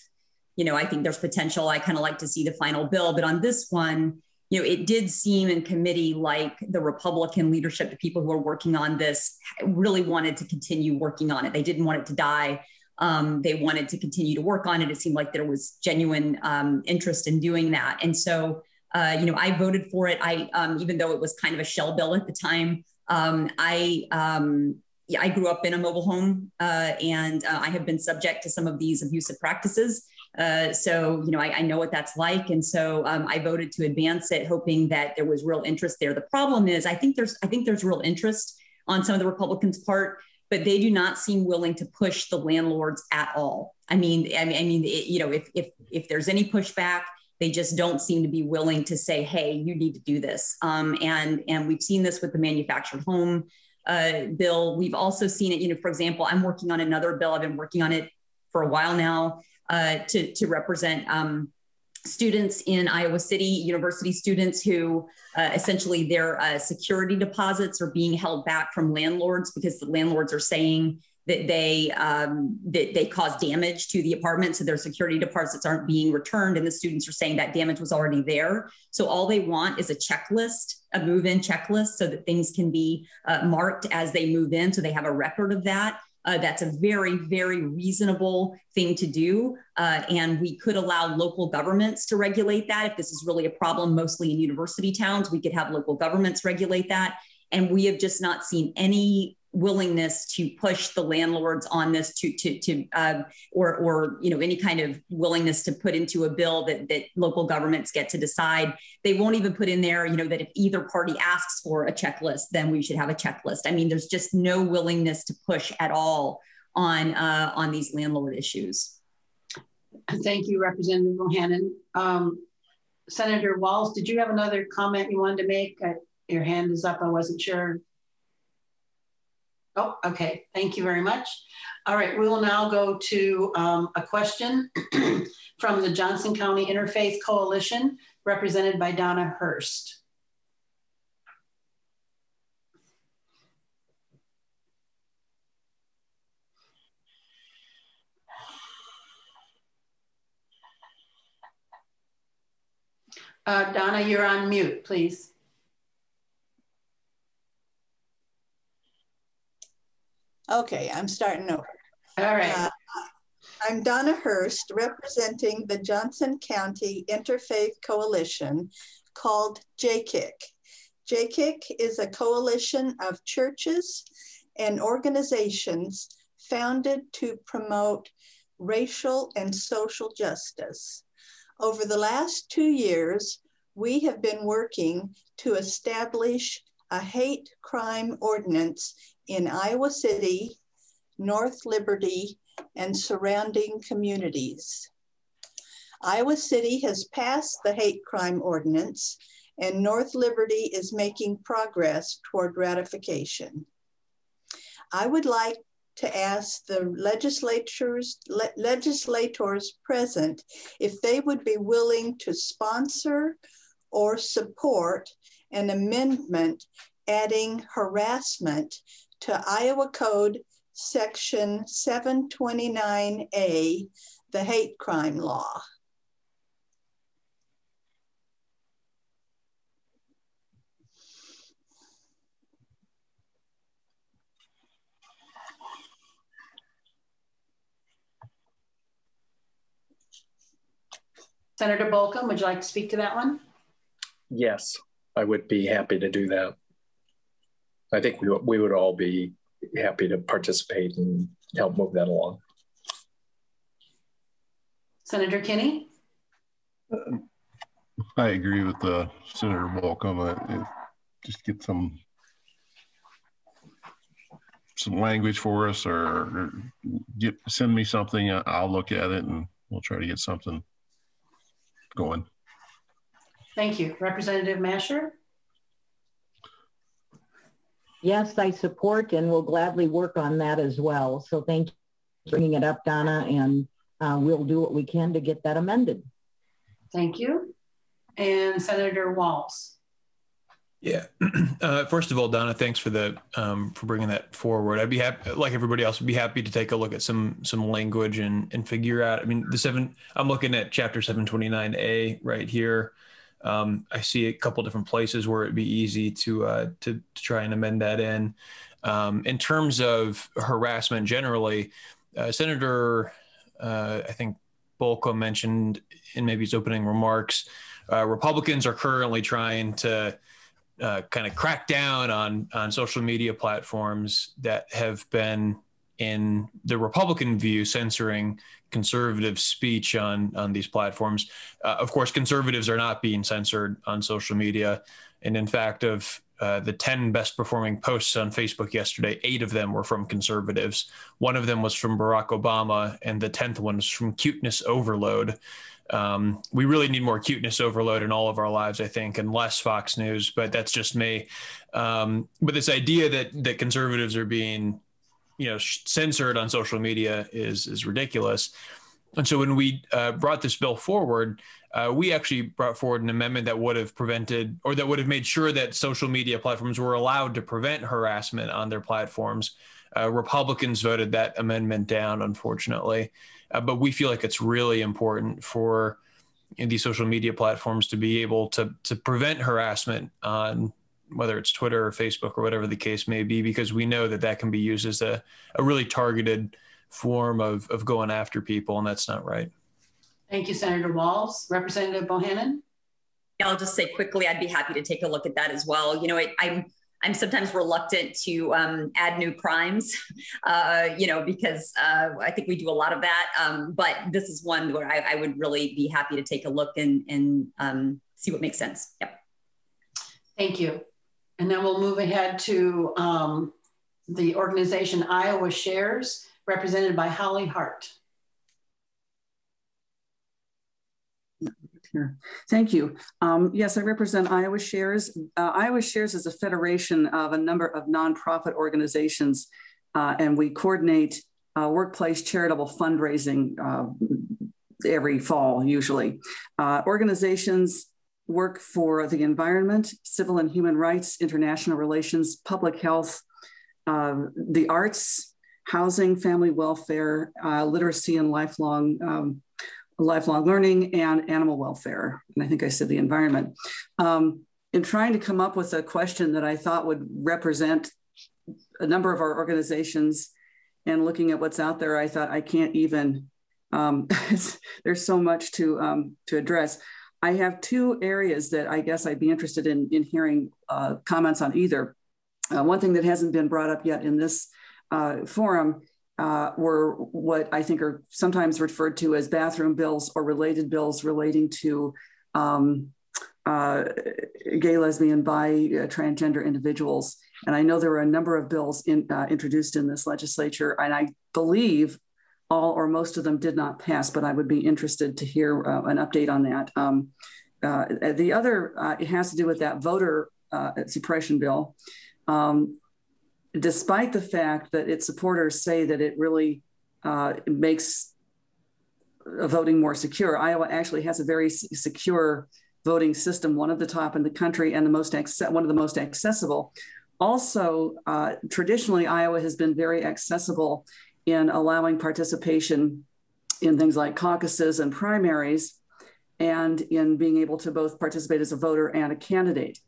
you know, I think there's potential. I kind of like to see the final bill. But on this one, you know, it did seem in committee like the Republican leadership, the people who are working on this, really wanted to continue working on it. They didn't want it to die. Um, they wanted to continue to work on it. It seemed like there was genuine um, interest in doing that. And so, uh, you know, I voted for it. I, um, even though it was kind of a shell bill at the time, um, I, um, yeah, I grew up in a mobile home uh, and uh, I have been subject to some of these abusive practices. Uh, so, you know, I, I, know what that's like. And so um, I voted to advance it, hoping that there was real interest there. The problem is, I think there's, I think there's real interest on some of the Republicans' part but they do not seem willing to push the landlords at all. I mean, I mean, I mean, it, you know, if if if there's any pushback, they just don't seem to be willing to say, "Hey, you need to do this." Um, and and we've seen this with the manufactured home uh, bill. We've also seen it. You know, for example, I'm working on another bill. I've been working on it for a while now uh, to to represent um, students in Iowa City, university students who uh, essentially their uh, security deposits are being held back from landlords because the landlords are saying that they um, that they cause damage to the apartment, so their security deposits aren't being returned, and the students are saying that damage was already there. So all they want is a checklist, a move-in checklist, so that things can be uh, marked as they move in, so they have a record of that. Uh, that's a very, very reasonable thing to do. Uh, and we could allow local governments to regulate that. If this is really a problem, mostly in university towns, we could have local governments regulate that. And we have just not seen any willingness to push the landlords on this to to to uh, or or you know any kind of willingness to put into a bill that that local governments get to decide. They won't even put in there you know that if either party asks for a checklist then we should have a checklist. I mean there's just no willingness to push at all on uh, on these landlord issues. Thank you representative Bohannan. Um, senator Wahls did you have another comment you wanted to make? Uh, your hand is up. I wasn't sure Oh, okay. Thank you very much. All right, we will now go to um, a question from the Johnson County Interfaith Coalition, represented by Donna Hurst. Uh, Donna, you're on mute, please. Okay, I'm starting over. All right. Uh, I'm Donna Hurst, representing the Johnson County Interfaith Coalition called JKIC. JKIC is a coalition of churches and organizations founded to promote racial and social justice. Over the last two years, we have been working to establish a hate crime ordinance in Iowa City, North Liberty, and surrounding communities. Iowa City has passed the hate crime ordinance and North Liberty is making progress toward ratification. I would like to ask the legislators, le legislators present if they would be willing to sponsor or support an amendment adding harassment to Iowa Code Section 729A, the hate crime law. Senator Bolkcom, would you like to speak to that one? Yes, I would be happy to do that. I think we, we would all be happy to participate and help move that along. Senator Kinney? I agree with uh, Senator Bolkcom. Uh, just get some some language for us or, or get send me something. I'll look at it and we'll try to get something going. Thank you. Representative Mascher? Yes, I support and will gladly work on that as well. So thank you for bringing it up, Donna, and uh, we'll do what we can to get that amended. Thank you. And Senator Wahls. Yeah. Uh, first of all, Donna, thanks for the um, for bringing that forward. I'd be happy, like everybody else, would be happy to take a look at some some language and and figure out. I mean, the seven. I'm looking at chapter 729A right here. Um, I see a couple different places where it'd be easy to uh, to, to try and amend that in. Um, in terms of harassment generally, uh, Senator, uh, I think Bolko mentioned in maybe his opening remarks, uh, Republicans are currently trying to uh, kind of crack down on on social media platforms that have been in the Republican view censoring conservative speech on on these platforms. Uh, of course, conservatives are not being censored on social media, and in fact, of uh, the 10 best performing posts on Facebook yesterday, eight of them were from conservatives. One of them was from Barack Obama, and the 10th one was from Cuteness Overload. Um, we really need more cuteness overload in all of our lives, I think, and less Fox News. But that's just me. Um, but this idea that that conservatives are being you know censored on social media is is ridiculous. And so when we uh, brought this bill forward, uh, we actually brought forward an amendment that would have prevented or that would have made sure that social media platforms were allowed to prevent harassment on their platforms. Uh, Republicans voted that amendment down, unfortunately. Uh, but we feel like it's really important for these social media platforms to be able to to prevent harassment on whether it's Twitter or Facebook or whatever the case may be, because we know that that can be used as a, a really targeted form of, of going after people, and that's not right. Thank you, Senator Wahls. Representative Bohannan? Yeah, I'll just say quickly, I'd be happy to take a look at that as well. You know, I, I'm I'm sometimes reluctant to um, add new crimes, uh, you know, because uh, I think we do a lot of that. Um, but this is one where I, I, would really be happy to take a look and, and um, see what makes sense. Yep. Thank you. And then we'll move ahead to um, the organization Iowa Shares, represented by Holly Hart. Here. Thank you. Um, yes, I represent Iowa Shares. Uh, Iowa Shares is a federation of a number of nonprofit organizations, uh, and we coordinate uh, workplace charitable fundraising uh, every fall, usually. Uh, organizations work for the environment, civil and human rights, international relations, public health, uh, the arts, housing, family welfare, uh, literacy and lifelong um, lifelong learning, and animal welfare. And I think I said the environment. Um, in trying to come up with a question that I thought would represent a number of our organizations and looking at what's out there, I thought I can't even. Um, there's so much to um, to address. I have two areas that I guess I'd be interested in, in hearing uh, comments on either. Uh, one thing that hasn't been brought up yet in this uh, forum uh, were what I think are sometimes referred to as bathroom bills or related bills relating to um, uh, gay, lesbian, bi, uh, transgender individuals. And I know there were a number of bills in, introduced in this legislature, and I believe all or most of them did not pass, but I would be interested to hear uh, an update on that. Um, uh, the other, uh, it has to do with that voter uh, suppression bill. Um, despite the fact that its supporters say that it really uh, makes voting more secure, Iowa actually has a very secure voting system, one of the top in the country and the most one of the most accessible. Also, uh, traditionally, Iowa has been very accessible in allowing participation in things like caucuses and primaries and in being able to both participate as a voter and a candidate.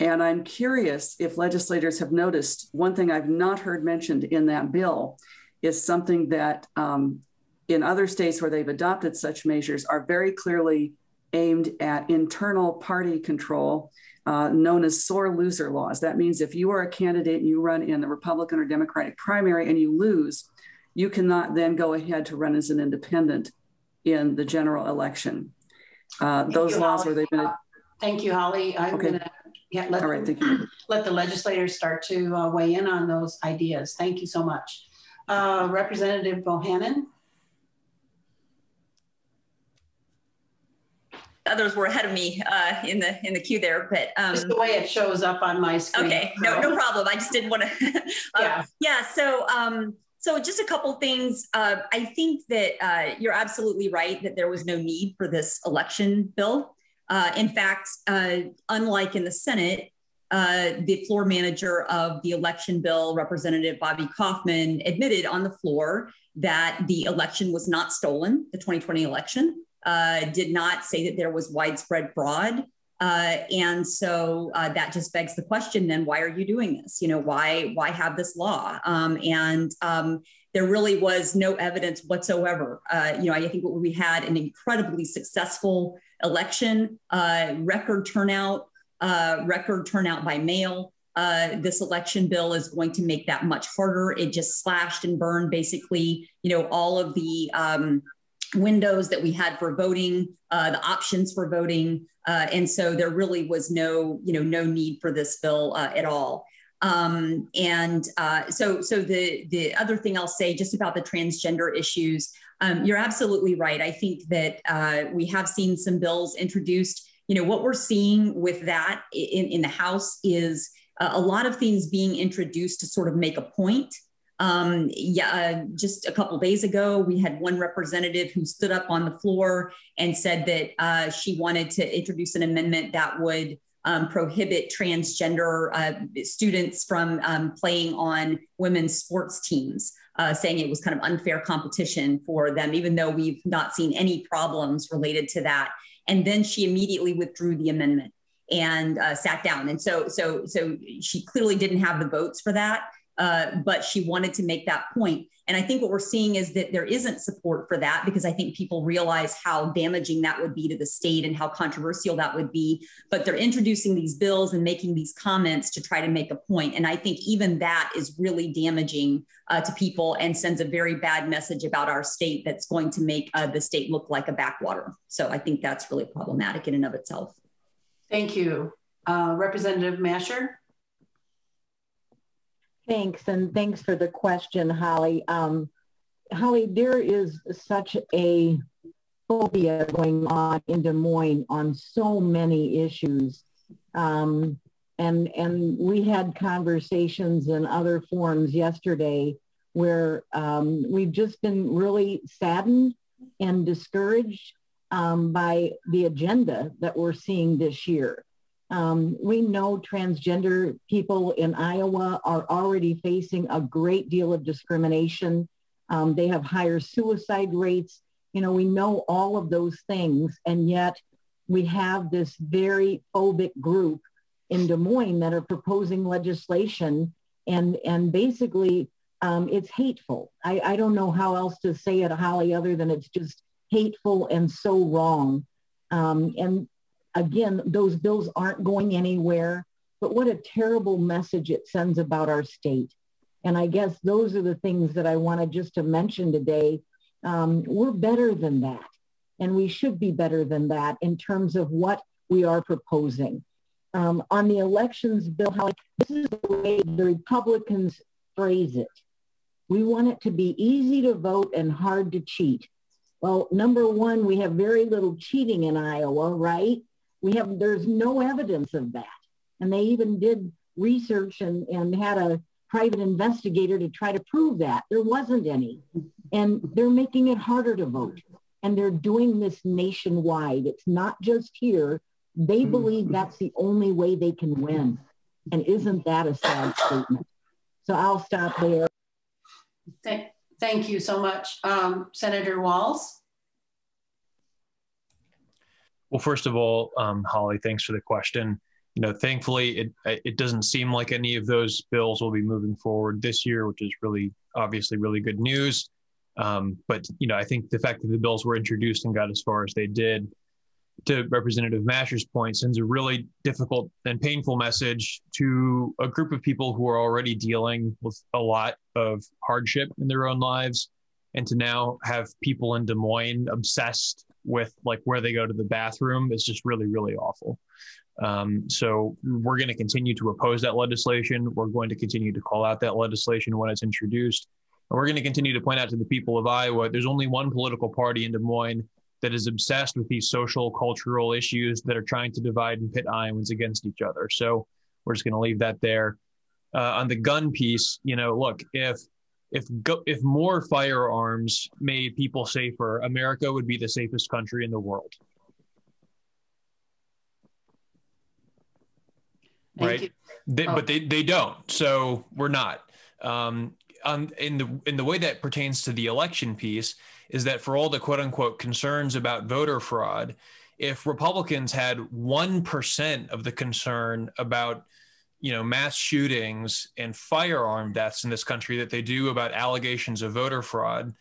And I'm curious if legislators have noticed one thing I've not heard mentioned in that bill is something that um, in other states where they've adopted such measures are very clearly aimed at internal party control, uh, known as sore loser laws. That means if you are a candidate and you run in the Republican or Democratic primary and you lose, you cannot then go ahead to run as an independent in the general election. Uh, those you, laws Holly. where they've been. Thank you, Holly. I'm okay. going to Yeah, let, All right, thank you. let the legislators start to uh, weigh in on those ideas. Thank you so much. Uh, Representative Bohannan. Others were ahead of me uh, in the in the queue there, but um, Just the way it shows up on my screen. Okay, no, no problem. I just didn't want to. uh, Yeah. yeah. So, um, so just a couple things. Uh, I think that uh, you're absolutely right that there was no need for this election bill. Uh, in fact, uh, unlike in the Senate, uh, the floor manager of the election bill, Representative Bobby Kaufmann, admitted on the floor that the election was not stolen, the 2020 election, uh, did not say that there was widespread fraud. Uh, and so uh, that just begs the question: Then why are you doing this? You know, why why have this law? Um, and um, there really was no evidence whatsoever. Uh, you know, I think we had an incredibly successful election, uh, record turnout, uh, record turnout by mail. Uh, this election bill is going to make that much harder. It just slashed and burned basically, you know, all of the um, windows that we had for voting, uh, the options for voting, uh, and so there really was no, you know, no need for this bill uh, at all. Um, and uh, so, so the the other thing I'll say just about the transgender issues, um, you're absolutely right. I think that uh, we have seen some bills introduced. You know, what we're seeing with that in, in the House is uh, a lot of things being introduced to sort of make a point. Um, yeah, uh, just a couple days ago, we had one representative who stood up on the floor and said that uh, she wanted to introduce an amendment that would um, prohibit transgender uh, students from um, playing on women's sports teams, uh, saying it was kind of unfair competition for them, even though we've not seen any problems related to that. And then she immediately withdrew the amendment and uh, sat down. And so, so, so she clearly didn't have the votes for that. Uh, but she wanted to make that point. And I think what we're seeing is that there isn't support for that because I think people realize how damaging that would be to the state and how controversial that would be. But they're introducing these bills and making these comments to try to make a point. And I think even that is really damaging uh, to people and sends a very bad message about our state that's going to make uh, the state look like a backwater. So I think that's really problematic in and of itself. Thank you. Uh, Representative Mascher. Thanks, and thanks for the question, Holly. Um, Holly, there is such a phobia going on in Des Moines on so many issues. Um, and, and we had conversations in other forums yesterday where um, we've just been really saddened and discouraged um, by the agenda that we're seeing this year. Um, we know transgender people in Iowa are already facing a great deal of discrimination. Um, they have higher suicide rates. You know, we know all of those things, and yet we have this very phobic group in Des Moines that are proposing legislation, and and basically um, it's hateful. I, I don't know how else to say it, Holly, other than it's just hateful and so wrong. Um, and again, those bills aren't going anywhere, but what a terrible message it sends about our state. And I guess those are the things that I wanted just to mention today. Um, we're better than that. And we should be better than that in terms of what we are proposing. Um, on the elections bill, how this is the way the Republicans phrase it. We want it to be easy to vote and hard to cheat. Well, number one, we have very little cheating in Iowa, right? We have, there's no evidence of that. And they even did research and, and had a private investigator to try to prove that. There wasn't any. And they're making it harder to vote. And they're doing this nationwide. It's not just here. They believe that's the only way they can win. And isn't that a sad statement? So I'll stop there. Thank, thank you so much. Um, Senator Wahls. Well, first of all, um, Holly, thanks for the question. You know, thankfully, it it doesn't seem like any of those bills will be moving forward this year, which is really obviously really good news. Um, but you know, I think the fact that the bills were introduced and got as far as they did, to Representative Mascher's point, sends a really difficult and painful message to a group of people who are already dealing with a lot of hardship in their own lives, and to now have people in Des Moines obsessed with like where they go to the bathroom is just really really awful Um, so we're going to continue to oppose that legislation. We're going to continue to call out that legislation when it's introduced. And we're going to continue to point out to the people of Iowa there's only one political party in Des Moines that is obsessed with these social, cultural issues that are trying to divide and pit Iowans against each other. So we're just going to leave that there. Uh, on the gun piece, you know, look, if if go, if more firearms made people safer, America would be the safest country in the world. Thank right? They, Oh. But they, they don't. So we're not. Um, on, in the in the way that pertains to the election piece is that for all the quote unquote concerns about voter fraud, if Republicans had one percent of the concern about you know mass shootings and firearm deaths in this country that they do about allegations of voter fraud,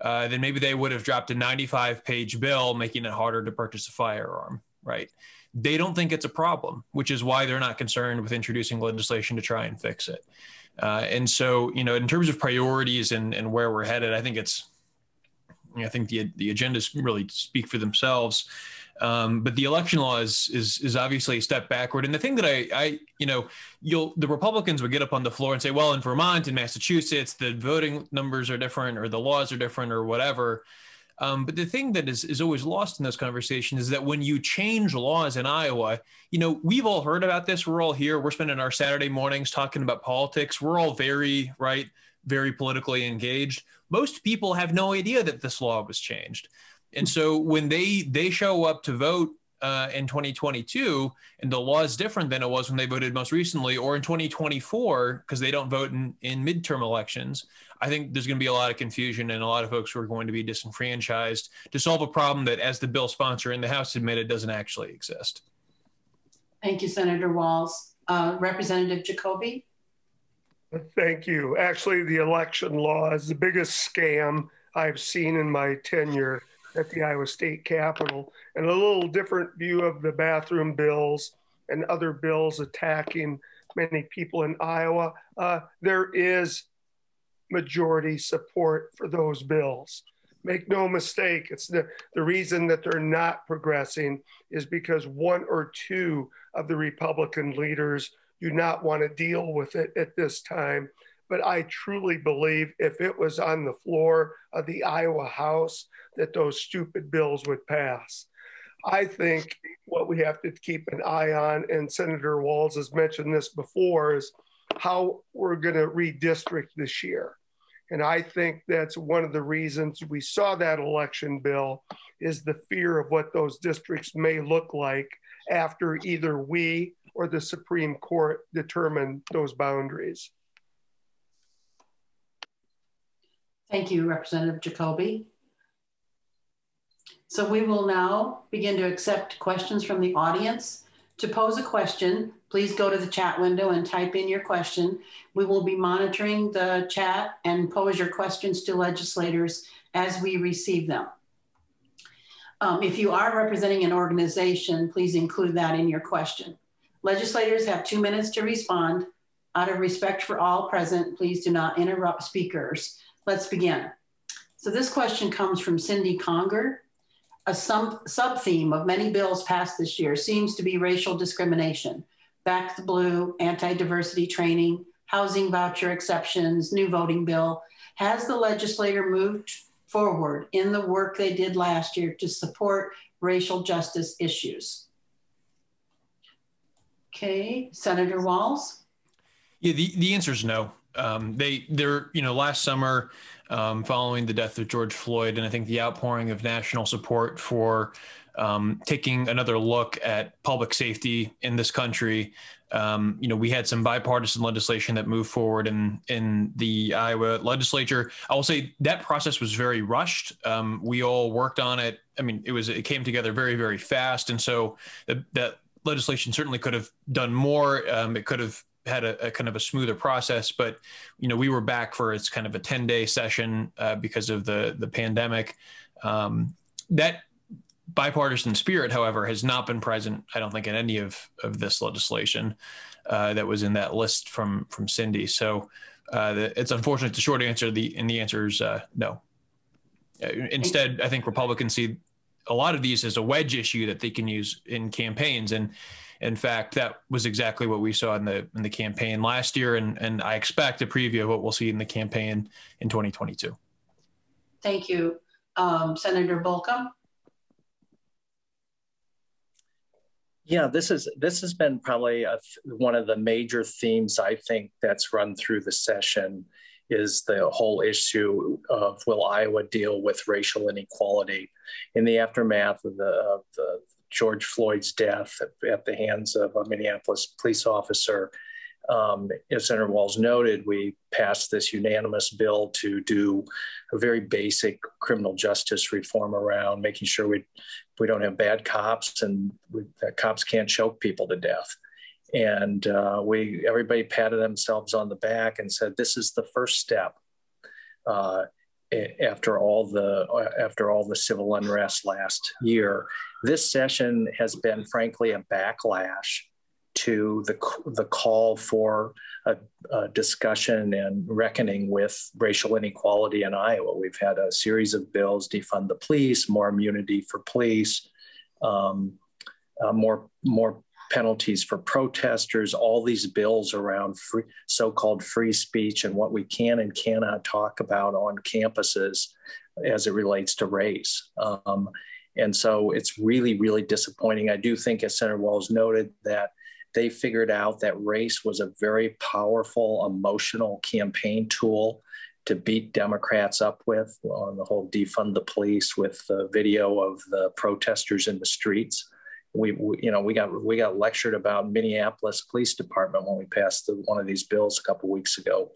uh, then maybe they would have dropped a 95 page bill making it harder to purchase a firearm. Right? They don't think it's a problem, which is why they're not concerned with introducing legislation to try and fix it. Uh, and so, you know, in terms of priorities and, and where we're headed, I think it's, I think the the agendas really speak for themselves. Um, but the election law is, is is obviously a step backward. And the thing that I, I you know, you'll the Republicans would get up on the floor and say, well, in Vermont and Massachusetts, the voting numbers are different, or the laws are different, or whatever. Um, but the thing that is, is always lost in those conversations is that when you change laws in Iowa, you know, we've all heard about this. We're all here. We're spending our Saturday mornings talking about politics. We're all very, right, very politically engaged. Most people have no idea that this law was changed. And so when they they show up to vote uh, in 2022 and the law is different than it was when they voted most recently or in 2024 because they don't vote in, in midterm elections i think there's going to be a lot of confusion and a lot of folks who are going to be disenfranchised to solve a problem that as the bill sponsor in the house admitted doesn't actually exist Thank you, Senator Wahls. Uh, Representative Jacoby? Thank you. Actually, the election law is the biggest scam I've seen in my tenure at the Iowa State Capitol, and a little different view of the bathroom bills and other bills attacking many people in Iowa. Uh, there is majority support for those bills. Make no mistake, it's the, the reason that they're not progressing is because one or two of the Republican leaders do not want to deal with it at this time. But I truly believe if it was on the floor of the Iowa House, that those stupid bills would pass. I think what we have to keep an eye on, and Senator Wahls has mentioned this before, is how we're going to redistrict this year. And I think that's one of the reasons we saw that election bill is the fear of what those districts may look like after either we or the Supreme Court determine those boundaries. Thank you, Representative Jacoby. So we will now begin to accept questions from the audience. To pose a question, please go to the chat window and type in your question. We will be monitoring the chat and pose your questions to legislators as we receive them. Um, if you are representing an organization, please include that in your question. Legislators have two minutes to respond. Out of respect for all present, please do not interrupt speakers. Let's begin. So this question comes from Cindy Conger. A sub theme of many bills passed this year seems to be racial discrimination. Back the Blue, anti-diversity training, housing voucher exceptions, new voting bill. Has the legislator moved forward in the work they did last year to support racial justice issues? Okay, Senator Wahls? Yeah, the, the answer is no. Um, they they're you know last summer um, following the death of George Floyd and I think the outpouring of national support for um, taking another look at public safety in this country. Um, you know, we had some bipartisan legislation that moved forward in in the Iowa legislature. I will say that process was very rushed. Um, we all worked on it. I mean, it was it came together very very fast, and so the, that legislation certainly could have done more. Um, it could have had a, a, kind of a smoother process, but you know we were back for its kind of a ten day session uh, because of the the pandemic. Um, that bipartisan spirit, however, has not been present. I don't think in any of of this legislation uh, that was in that list from from Cindy. So uh, the, it's unfortunate. The short answer, the and the answer is uh, no. Uh, instead, I think Republicans see a lot of these as a wedge issue that they can use in campaigns and In fact, that was exactly what we saw in the in the campaign last year, and and I expect a preview of what we'll see in the campaign in 2022. Thank you, um, Senator Bolkcom. Yeah, this is this has been probably a, one of the major themes I think that's run through the session is the whole issue of will Iowa deal with racial inequality in the aftermath of the, of the George Floyd's death at the hands of a Minneapolis police officer. Um, as Senator Wahls noted, we passed this unanimous bill to do a very basic criminal justice reform around making sure we we don't have bad cops and we, cops can't choke people to death. And uh, we everybody patted themselves on the back and said, "This is the first step." Uh, after all the after all the civil unrest last year, this session has been, frankly, a backlash to the the call for a, a, discussion and reckoning with racial inequality in Iowa. We've had a series of bills: defund the police, more immunity for police, um, uh, more more penalties for protesters, all these bills around free, so-called free speech and what we can and cannot talk about on campuses as it relates to race. Um, and so it's really, really disappointing. I do think, as Senator Wahls noted, that they figured out that race was a very powerful emotional campaign tool to beat Democrats up with on the whole defund the police with the video of the protesters in the streets we, we, you know we got we got lectured about Minneapolis Police Department when we passed the, one of these bills a couple weeks ago.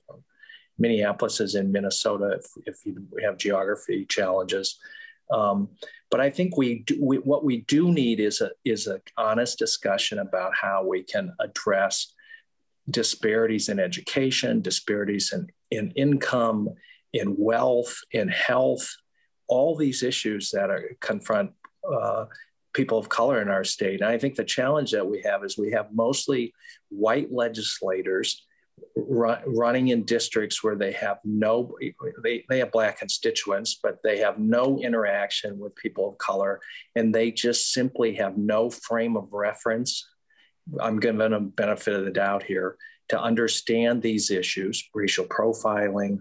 Minneapolis is in Minnesota if, if you have geography challenges. Um, but I think we, do, we, what we do need is a is an honest discussion about how we can address disparities in education, disparities in, in income, in wealth, in health, all these issues that are confront uh, people of color in our state. And I think the challenge that we have is we have mostly white legislators run, running in districts where they have no, they, they have black constituents, but they have no interaction with people of color. And they just simply have no frame of reference. I'm giving them benefit of the doubt here to understand these issues, racial profiling,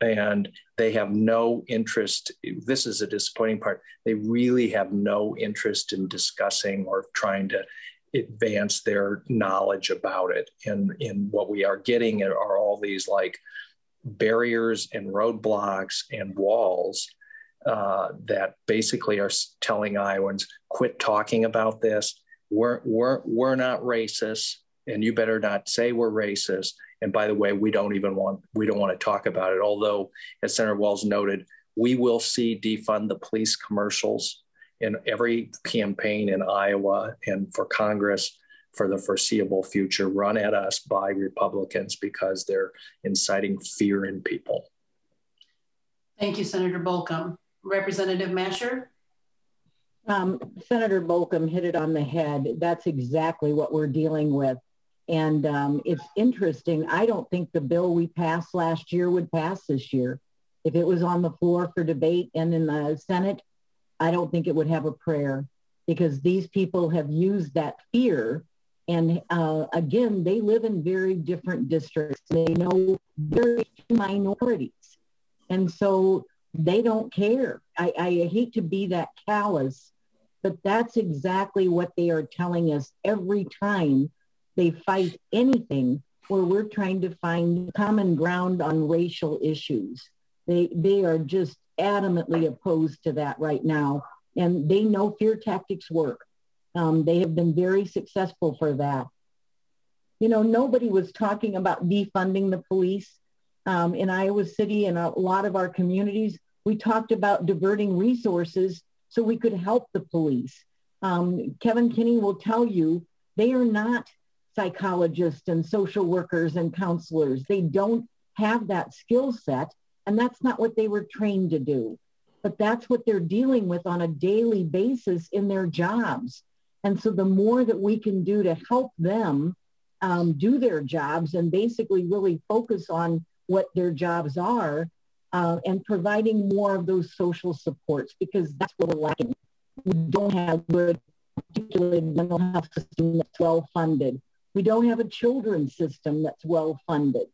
and they have no interest. This is a disappointing part. They really have no interest in discussing or trying to advance their knowledge about it. And in what we are getting are all these like barriers and roadblocks and walls uh, that basically are telling Iowans, quit talking about this. We're, we're, we're not racist, and you better not say we're racist and by the way, we don't even want we don't want to talk about it. Although, as Senator Wahls noted, we will see defund the police commercials in every campaign in Iowa and for Congress for the foreseeable future run at us by Republicans because they're inciting fear in people. Thank you, Senator Bolkcom. Representative Mascher? Um, Senator Bolkcom hit it on the head. That's exactly what we're dealing with. And um, it's interesting. I don't think the bill we passed last year would pass this year. If it was on the floor for debate and in the Senate, I don't think it would have a prayer because these people have used that fear. And uh, again, they live in very different districts. They know very minorities. And so they don't care. I, I hate to be that callous, but that's exactly what they are telling us every time they fight anything where we're trying to find common ground on racial issues. They, they are just adamantly opposed to that right now. And they know fear tactics work. Um, they have been very successful for that. You know, nobody was talking about defunding the police um, in Iowa City and a lot of our communities. We talked about diverting resources so we could help the police. Um, Kevin Kinney will tell you they are not psychologists and social workers and counselors. They don't have that skill set, and that's not what they were trained to do. But that's what they're dealing with on a daily basis in their jobs. And so the more that we can do to help them um, do their jobs and basically really focus on what their jobs are uh, and providing more of those social supports because that's what we're lacking. We don't have good particularly mental health system that's well funded. We don't have a children's system that's well funded.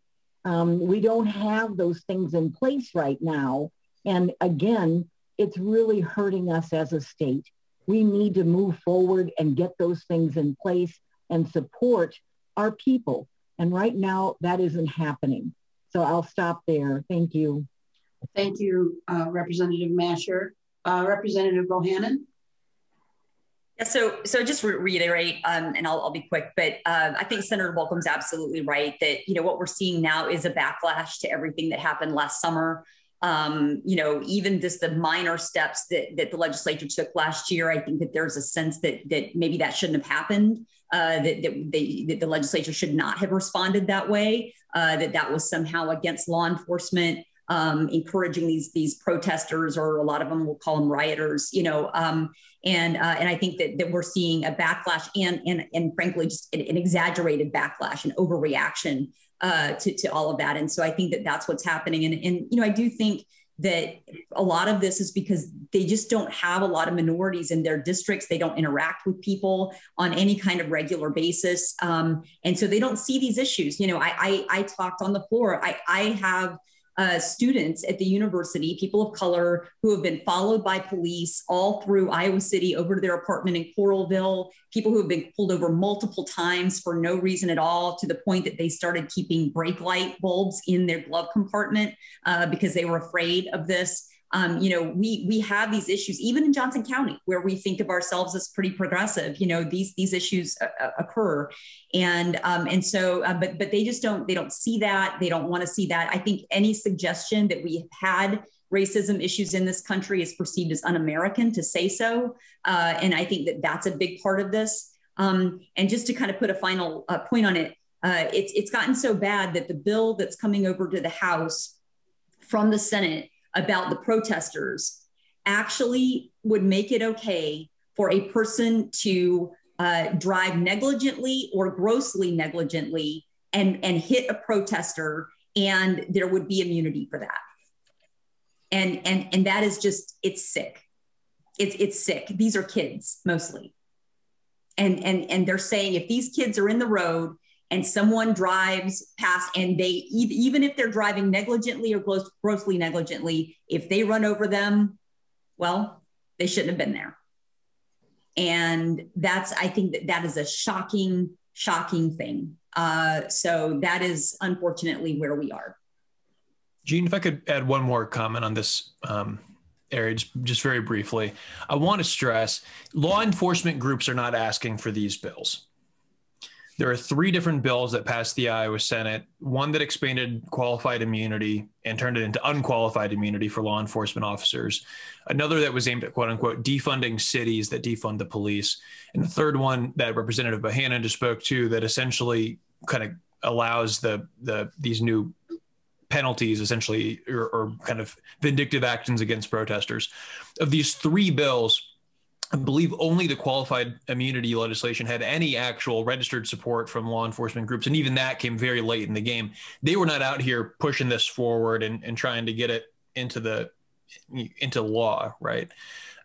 Um, we don't have those things in place right now. And again, it's really hurting us as a state. We need to move forward and get those things in place and support our people. And right now, that isn't happening. So I'll stop there. Thank you. Thank you, uh, Representative Mascher. Uh, Representative Bohannan. Yeah, so so just re- reiterate, um, and I'll, I'll be quick, but uh, I think Senator Bolkcom's absolutely right that you know what we're seeing now is a backlash to everything that happened last summer. Um, you know, even just the minor steps that that the legislature took last year, I think that there's a sense that that maybe that shouldn't have happened. Uh, that, that, they, that the legislature should not have responded that way. Uh, that that was somehow against law enforcement um, encouraging these these protesters, or a lot of them will call them rioters, you know. Um, and uh, and I think that, that we're seeing a backlash and and and frankly just an, an exaggerated backlash and overreaction uh, to to all of that. And so I think that that's what's happening. And and you know I do think that a lot of this is because they just don't have a lot of minorities in their districts. They don't interact with people on any kind of regular basis. Um, and so they don't see these issues. You know, I, I, I talked on the floor. I, I have uh, students at the university, people of color who have been followed by police all through Iowa City over to their apartment in Coralville, people who have been pulled over multiple times for no reason at all, to the point that they started keeping brake light bulbs in their glove compartment uh, because they were afraid of this um, you know, we we have these issues even in Johnson County, where we think of ourselves as pretty progressive. You know, these these issues uh, uh occur, and um, and so, uh, but but they just don't they don't see that they don't want to see that. I think any suggestion that we had racism issues in this country is perceived as un-American to say so, uh, and I think that that's a big part of this. Um, and just to kind of put a final uh, point on it, uh, it's it's gotten so bad that the bill that's coming over to the House from the Senate about the protesters actually would make it okay for a person to uh, drive negligently or grossly negligently and, and hit a protester, and there would be immunity for that. And, and, and that is just, it's sick. It's, it's sick. These are kids mostly. And, and, and they're saying if these kids are in the road and someone drives past and they even if they're driving negligently or gross, grossly negligently if they run over them well they shouldn't have been there. And that's i think that that is a shocking shocking thing. Uh, so that is unfortunately where we are. Jean, if I could add one more comment on this um, area, just very briefly, I want to stress law enforcement groups are not asking for these bills. There are three different bills that passed the Iowa Senate one that expanded qualified immunity and turned it into unqualified immunity for law enforcement officers, another that was aimed at quote unquote defunding cities that defund the police, and the third one that Representative Bohannan just spoke to that essentially kind of allows the, the these new penalties essentially or, or kind of vindictive actions against protesters. Of these three bills, I believe only the qualified immunity legislation had any actual registered support from law enforcement groups. And even that came very late in the game. They were not out here pushing this forward and, and trying to get it into the into law, right?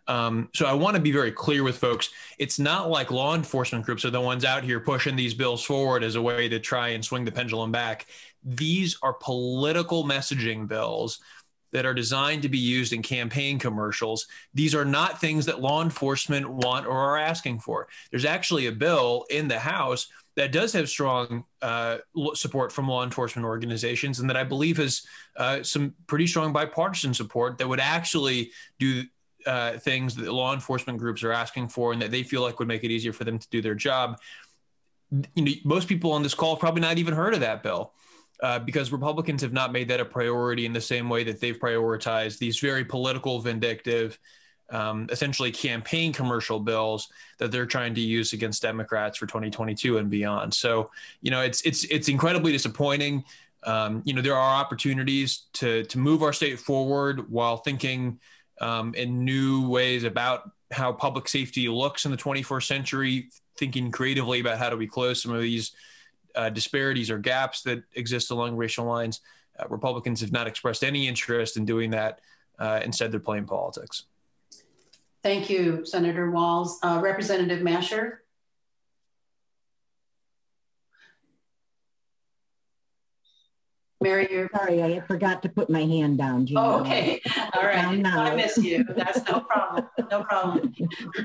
Um, so I want to be very clear with folks. It's not like law enforcement groups are the ones out here pushing these bills forward as a way to try and swing the pendulum back. These are political messaging bills that are designed to be used in campaign commercials. These are not things that law enforcement want or are asking for. There's actually a bill in the House that does have strong uh, support from law enforcement organizations and that I believe has uh, some pretty strong bipartisan support that would actually do uh, things that law enforcement groups are asking for and that they feel like would make it easier for them to do their job. You know, most people on this call probably not even heard of that bill uh, because Republicans have not made that a priority in the same way that they've prioritized these very political, vindictive, um, essentially campaign commercial bills that they're trying to use against Democrats for 2022 and beyond. So, you know, it's it's it's incredibly disappointing. Um, you know, there are opportunities to to move our state forward while thinking um, in new ways about how public safety looks in the 21st century, thinking creatively about how do we close some of these uh, disparities or gaps that exist along racial lines. Uh, Republicans have not expressed any interest in doing that. Uh, instead, they're playing politics. Thank you, Senator Wahls. Uh, Representative Mascher? Mary, you're sorry, I forgot to put my hand down. Gina. Oh, okay. All right. I miss you. That's no problem. No problem.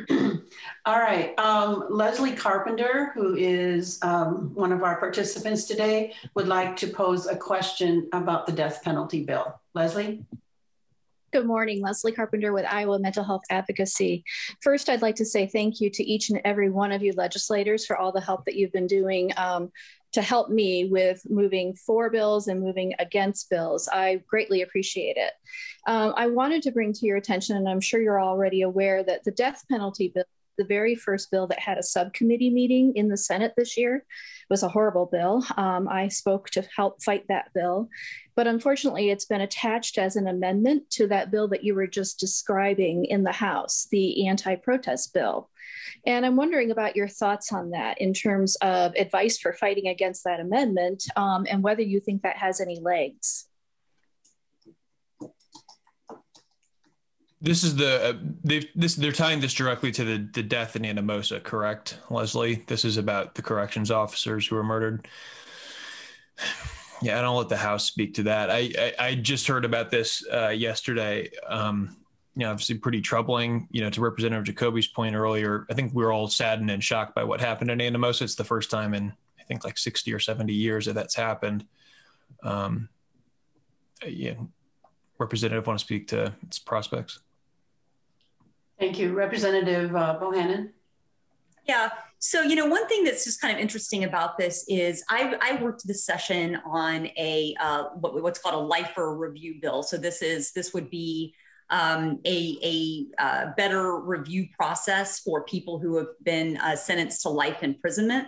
All right. Um, Leslie Carpenter, who is um, one of our participants today, would like to pose a question about the death penalty bill. Leslie? Good morning, Leslie Carpenter with Iowa Mental Health Advocacy. First, I'd like to say thank you to each and every one of you legislators for all the help that you've been doing um, to help me with moving for bills and moving against bills. I greatly appreciate it. Um, I wanted to bring to your attention, and I'm sure you're already aware, that the death penalty bill the very first bill that had a subcommittee meeting in the Senate this year. Was a horrible bill. Um, I spoke to help fight that bill. But unfortunately, it's been attached as an amendment to that bill that you were just describing in the House, the anti protest bill. And I'm wondering about your thoughts on that in terms of advice for fighting against that amendment um, and whether you think that has any legs. This is the uh, they this they're tying this directly to the the death in Anamosa, correct, Leslie? This is about the corrections officers who were murdered. Yeah, I don't let the House speak to that. I I, I just heard about this uh, yesterday. Um, you know, obviously pretty troubling. You know, to Representative Jacoby's point earlier, I think we are all saddened and shocked by what happened in Anamosa. It's the first time in I think like sixty or seventy years that that's happened. Um, yeah, Representative, want to speak to its prospects? Thank you. Representative uh, Bohannan. Yeah. So, you know, one thing that's just kind of interesting about this is I, I worked this session on a uh, what, what's called a lifer review bill. So this is this would be um, a, a uh, better review process for people who have been uh, sentenced to life imprisonment.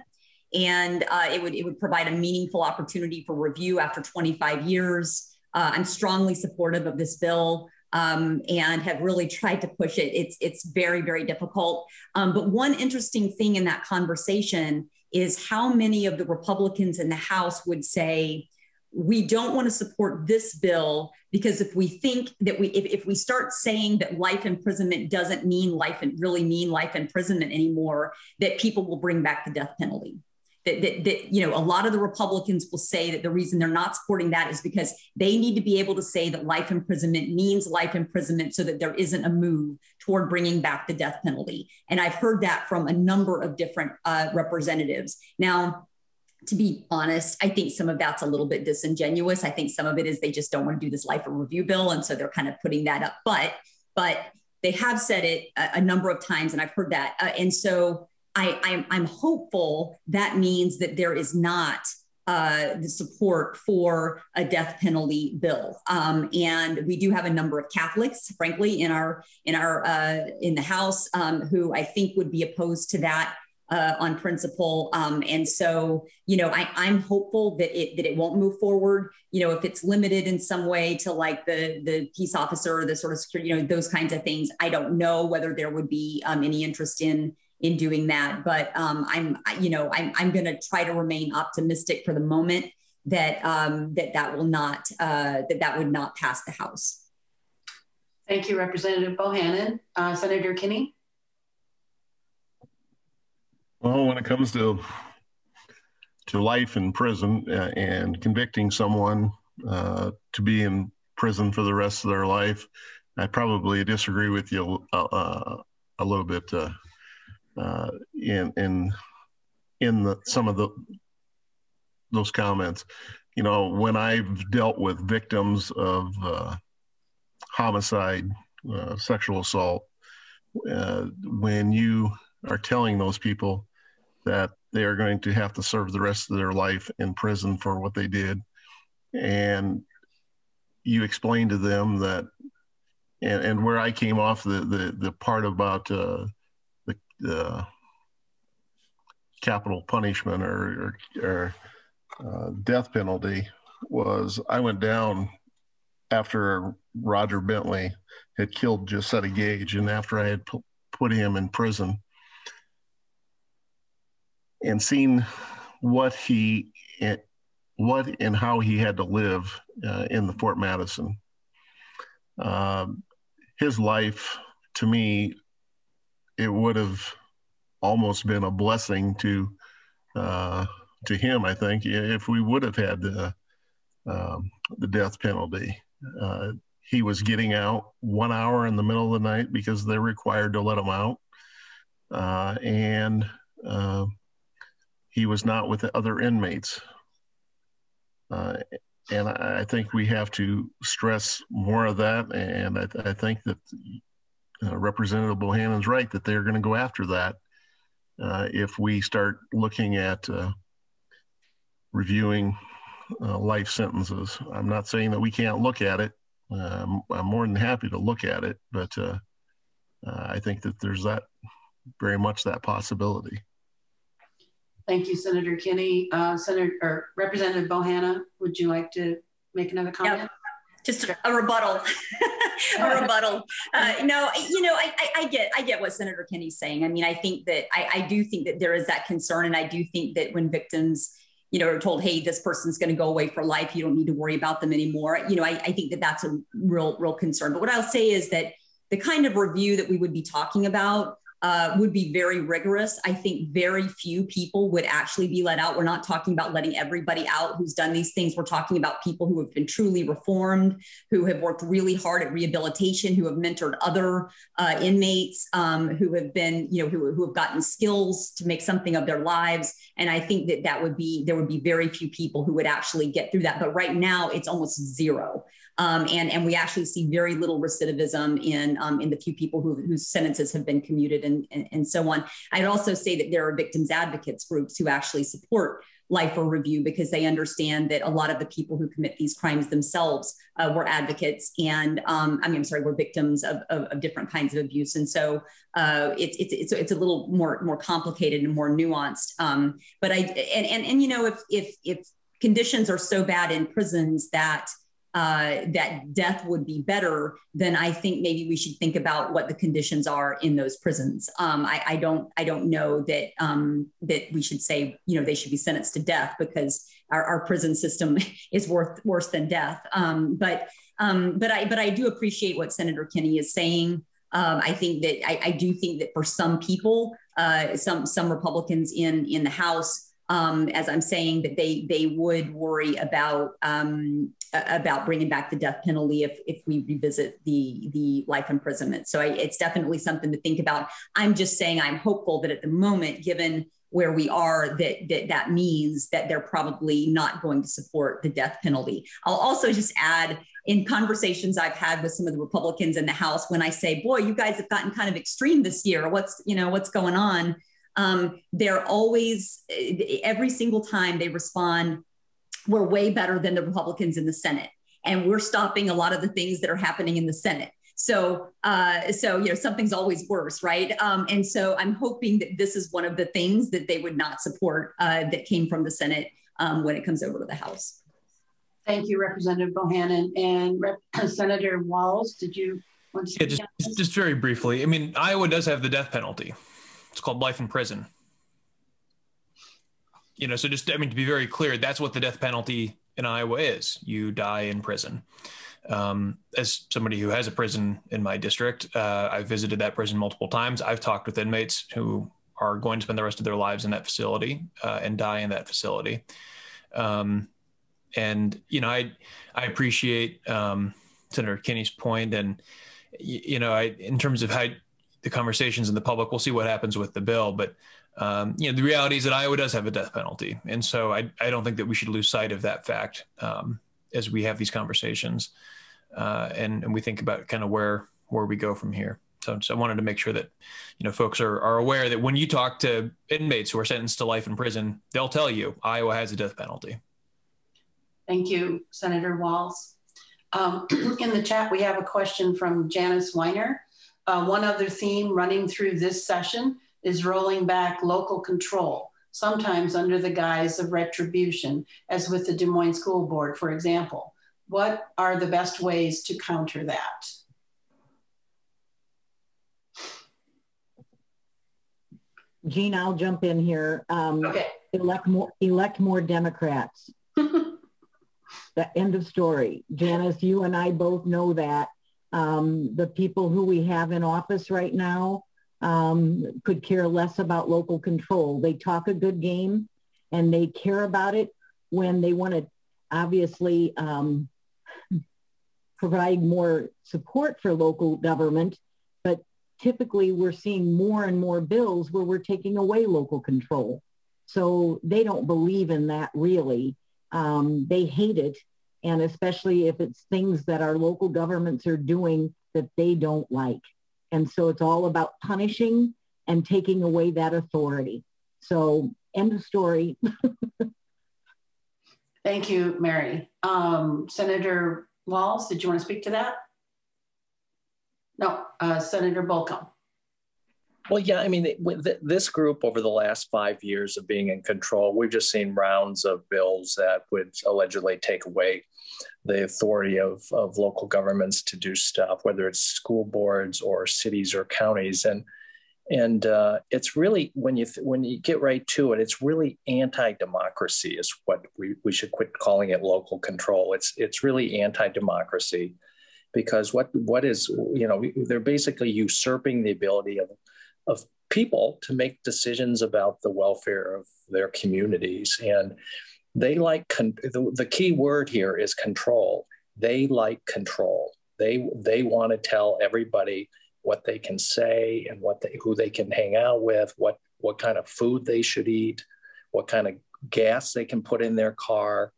And uh, it would it would provide a meaningful opportunity for review after 25 years. Uh, I'm strongly supportive of this bill um, and have really tried to push it. It's it's very very difficult. Um, but one interesting thing in that conversation is how many of the Republicans in the House would say we don't want to support this bill because if we think that we if, if we start saying that life imprisonment doesn't mean life and really mean life imprisonment anymore that people will bring back the death penalty that, that, that, you know a lot of the republicans will say that the reason they're not supporting that is because they need to be able to say that life imprisonment means life imprisonment so that there isn't a move toward bringing back the death penalty and i've heard that from a number of different uh, representatives now to be honest, I think some of that's a little bit disingenuous. I think some of it is they just don't want to do this life review bill, and so they're kind of putting that up. But but they have said it a, a number of times, and I've heard that. Uh, and so I, I'm, I'm hopeful that means that there is not uh, the support for a death penalty bill. Um, and we do have a number of Catholics, frankly, in our in our uh, in the House um, who I think would be opposed to that uh, on principle. Um, and so, you know, I, I'm hopeful that it that it won't move forward. You know, if it's limited in some way to like the the peace officer the sort of security, you know, those kinds of things. I don't know whether there would be um, any interest in in doing that. But um, I'm, you know, I'm, I'm going to try to remain optimistic for the moment that um, that that will not uh, that that would not pass the House. Thank you, Representative Bohannan. Uh, Senator Kinney. Well, when it comes to to life in prison uh, and convicting someone uh, to be in prison for the rest of their life, I probably disagree with you uh, uh a little bit uh, uh, in in in the, some of the those comments. You know, when I've dealt with victims of uh, homicide, uh, sexual assault, uh, when you are telling those people that they are going to have to serve the rest of their life in prison for what they did, and you explain to them that, and, and where I came off the the, the part about uh, capital punishment or, or, or uh, death penalty was I went down after Roger Bentley had killed Jetseta Gage and after I had pu- put him in prison and seen what he what and how he had to live uh, in the Fort Madison. Uh, his life to me it would have almost been a blessing to uh, to him. I think if we would have had the um, the death penalty. Uh, he was getting out one hour in the middle of the night because they're required to let him out, uh, and uh, he was not with the other inmates. Uh, and I, I, think we have to stress more of that. And I, th- I think that uh, Representative Bohannan's right that they're going to go after that uh, if we start looking at uh, reviewing uh, life sentences. I'm not saying that we can't look at it. Um, I'm more than happy to look at it, but uh, uh, I think that there's that very much that possibility. Thank you, Senator Kinney. Senator or Representative Bohannan, would you like to make another comment? Yep just a rebuttal a rebuttal. Uh, no you know I, I, I, get i get what senator kinney's saying. I mean i think that I, I do think that there is that concern and i do think that when victims you know are told hey this person's going to go away for life. You don't need to worry about them anymore you know I, I think that that's a real real concern. But what i'll say is that the kind of review that we would be talking about uh, would be very rigorous. I think very few people would actually be let out. We're not talking about letting everybody out who's done these things. We're talking about people who have been truly reformed, who have worked really hard at rehabilitation, who have mentored other uh, inmates, um, who have been, you know, who, who have gotten skills to make something of their lives. And I think that that would be, there would be very few people who would actually get through that. But right now, it's almost zero. Um, and, and we actually see very little recidivism in, um, in the few people who, whose sentences have been commuted and, and, and so on. I'd also say that there are victims advocates groups who actually support life or review because they understand that a lot of the people who commit these crimes themselves uh, were advocates and um, I mean I'm sorry were victims of, of, of different kinds of abuse and so uh, it's, it's it's it's a little more more complicated and more nuanced um, but I and, and and you know if if if conditions are so bad in prisons that uh, that death would be better, then I think maybe we should think about what the conditions are in those prisons. Um, I, I, don't, I don't know that um, that we should say, you know, they should be sentenced to death because our, our prison system is worth worse than death. Um, but, um, but I, but I do appreciate what Senator Kinney is saying. Um, I think that I, I, do think that for some people, uh, some some Republicans in in the House um, as I'm saying, that they they would worry about um, about bringing back the death penalty if if we revisit the the life imprisonment. So I, it's definitely something to think about. I'm just saying I'm hopeful that at the moment, given where we are that, that that means that they're probably not going to support the death penalty. I'll also just add in conversations I've had with some of the Republicans in the House when I say, "Boy, you guys have gotten kind of extreme this year. What's you know what's going on?" Um, they're always every single time they respond we're way better than the republicans in the senate. And we're stopping a lot of the things that are happening in the senate. So uh, so you know something's always worse right? Um, and so i'm hoping that this is one of the things that they would not support uh, that came from the senate um, when it comes over to the house. Thank you representative bohannan. And Rep- senator Wahls. did you want to yeah, just, just very briefly. I mean iowa does have the death penalty it's called life in prison. You know, so just I mean to be very clear, that's what the death penalty in Iowa is. You die in prison. Um, as somebody who has a prison in my district, uh, I've visited that prison multiple times. I've talked with inmates who are going to spend the rest of their lives in that facility uh, and die in that facility. Um, and you know, I I appreciate um, Senator Kinney's point, and you know, I in terms of how the conversations in the public. We'll see what happens with the bill, but um, you know the reality is that Iowa does have a death penalty, and so I I don't think that we should lose sight of that fact um, as we have these conversations, uh, and and we think about kind of where where we go from here. So, so I wanted to make sure that you know folks are are aware that when you talk to inmates who are sentenced to life in prison, they'll tell you Iowa has a death penalty. Thank you, Senator Wahls. Um, in the chat, we have a question from Janice Weiner. Uh, one other theme running through this session is rolling back local control, sometimes under the guise of retribution, as with the Des Moines School Board, for example. What are the best ways to counter that? Jean, I'll jump in here. Um, okay. Elect more, elect more Democrats. the end of story. Janice, you and I both know that um, the people who we have in office right now um, could care less about local control. They talk a good game and they care about it when they want to obviously um, provide more support for local government. But typically we're seeing more and more bills where we're taking away local control. So they don't believe in that really. Um, they hate it. And especially if it's things that our local governments are doing that they don't like. And so it's all about punishing and taking away that authority. So end of story. Thank you, Mary. Um, Senator Wahls, did you want to speak to that? No, uh, Senator Bolkcom. Well, yeah, I mean, with this group over the last five years of being in control, we've just seen rounds of bills that would allegedly take away the authority of, of local governments to do stuff, whether it's school boards or cities or counties. And and uh, it's really when you th- when you get right to it, it's really anti-democracy is what we, we should quit calling it local control. It's it's really anti-democracy because what what is you know they're basically usurping the ability of of people to make decisions about the welfare of their communities and they like con- the, the key word here is control. They like control. They they want to tell everybody what they can say and what they who they can hang out with what what kind of food they should eat what kind of gas they can put in their car.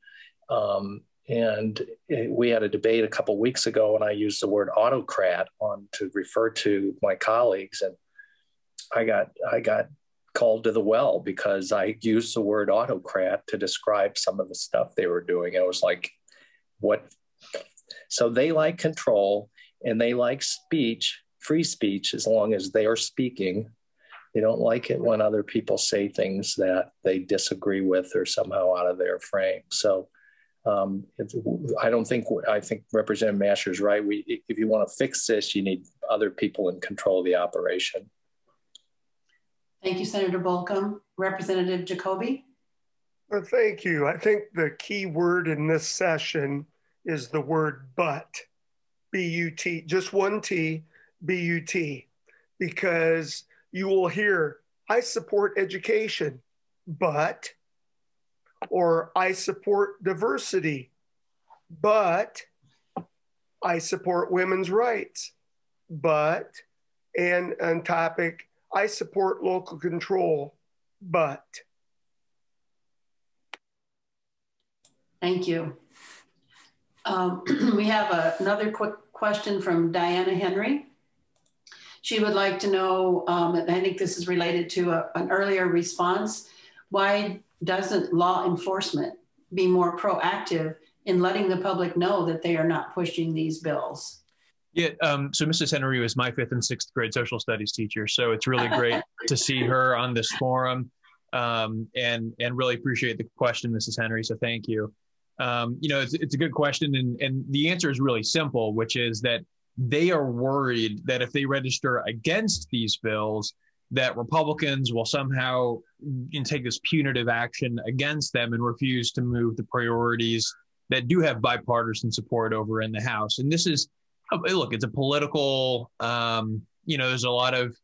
Um, and we had a debate a couple weeks ago and i used the word autocrat on to refer to my colleagues and i got i got called to the well because I used the word autocrat to describe some of the stuff they were doing. I was like, what? So they like control and they like speech, free speech, as long as they are speaking. They don't like it when other people say things that they disagree with or somehow out of their frame. So um, I don't think I think Representative Mascher is right. We, if you want to fix this, you need other people in control of the operation. Thank you, Senator Bolkcom. Representative Jacoby? Well, thank you. I think the key word in this session is the word but, B-U-T, just one T, B-U-T, because you will hear, I support education, but, or I support diversity, but I support women's rights, but, and on topic I support local control, but. Thank you. Um, we have a, another quick question from Diana Henry. She would like to know, um, and I think this is related to a, an earlier response, why doesn't law enforcement be more proactive in letting the public know that they are not pushing these bills? Yeah. Um, so Mrs. Henry was my fifth and sixth grade social studies teacher. So it's really great to see her on this forum um, and, and really appreciate the question, Mrs. Henry. So thank you. Um, you know, it's, it's a good question. And, and the answer is really simple, which is that they are worried that if they register against these bills, that Republicans will somehow take this punitive action against them and refuse to move the priorities that do have bipartisan support over in the House. And this is look, it's a political, um, you know, there's a lot of,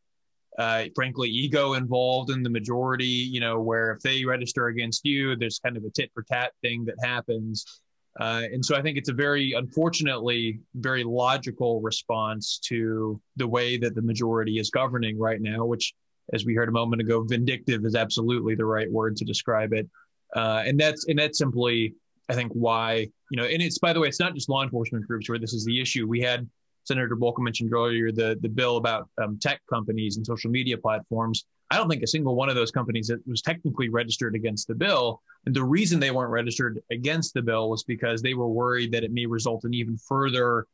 uh, frankly, ego involved in the majority, you know, where if they register against you, there's kind of a tit for tat thing that happens. Uh, and so I think it's a very, unfortunately, very logical response to the way that the majority is governing right now, which, as we heard a moment ago, vindictive is absolutely the right word to describe it. Uh, and that's and that's simply I think why, you know, and it's by the way, it's not just law enforcement groups where this is the issue. We had Senator Bolkcom mentioned earlier the the bill about um, tech companies and social media platforms. I don't think a single one of those companies that was technically registered against the bill. And the reason they weren't registered against the bill was because they were worried that it may result in even further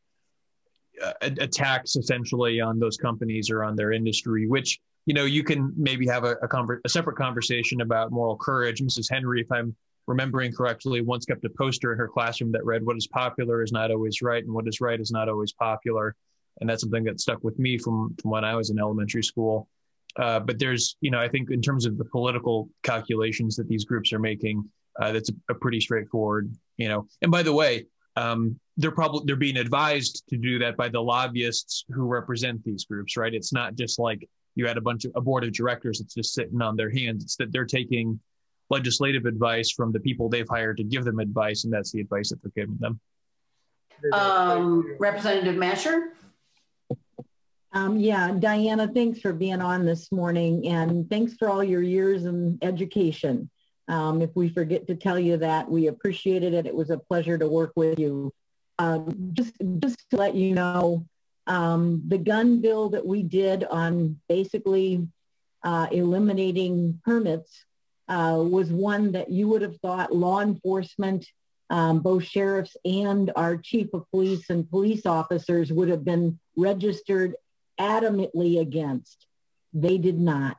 uh, attacks, essentially, on those companies or on their industry. Which you know you can maybe have a, a, conver- a separate conversation about moral courage. Mrs. Henry, if I'm remembering correctly, once kept a poster in her classroom that read, What is popular is not always right, and what is right is not always popular. And that's something that stuck with me from, from when I was in elementary school. Uh, but there's, you know, I think in terms of the political calculations that these groups are making, uh, that's a, a, pretty straightforward, you know. And by the way, um, they're probably they're being advised to do that by the lobbyists who represent these groups, right? It's not just like you had a bunch of a board of directors that's just sitting on their hands. It's that they're taking legislative advice from the people they've hired to give them advice, and that's the advice that they're giving them. Um, Representative Mascher? Um, yeah, Diana, thanks for being on this morning and thanks for all your years in education. Um, if we forget to tell you that, we appreciated it. It was a pleasure to work with you. Um, just, just to let you know, um, the gun bill that we did on basically uh, eliminating permits uh, was one that you would have thought law enforcement, um, both sheriffs and our chief of police and police officers would have been registered adamantly against. They did not.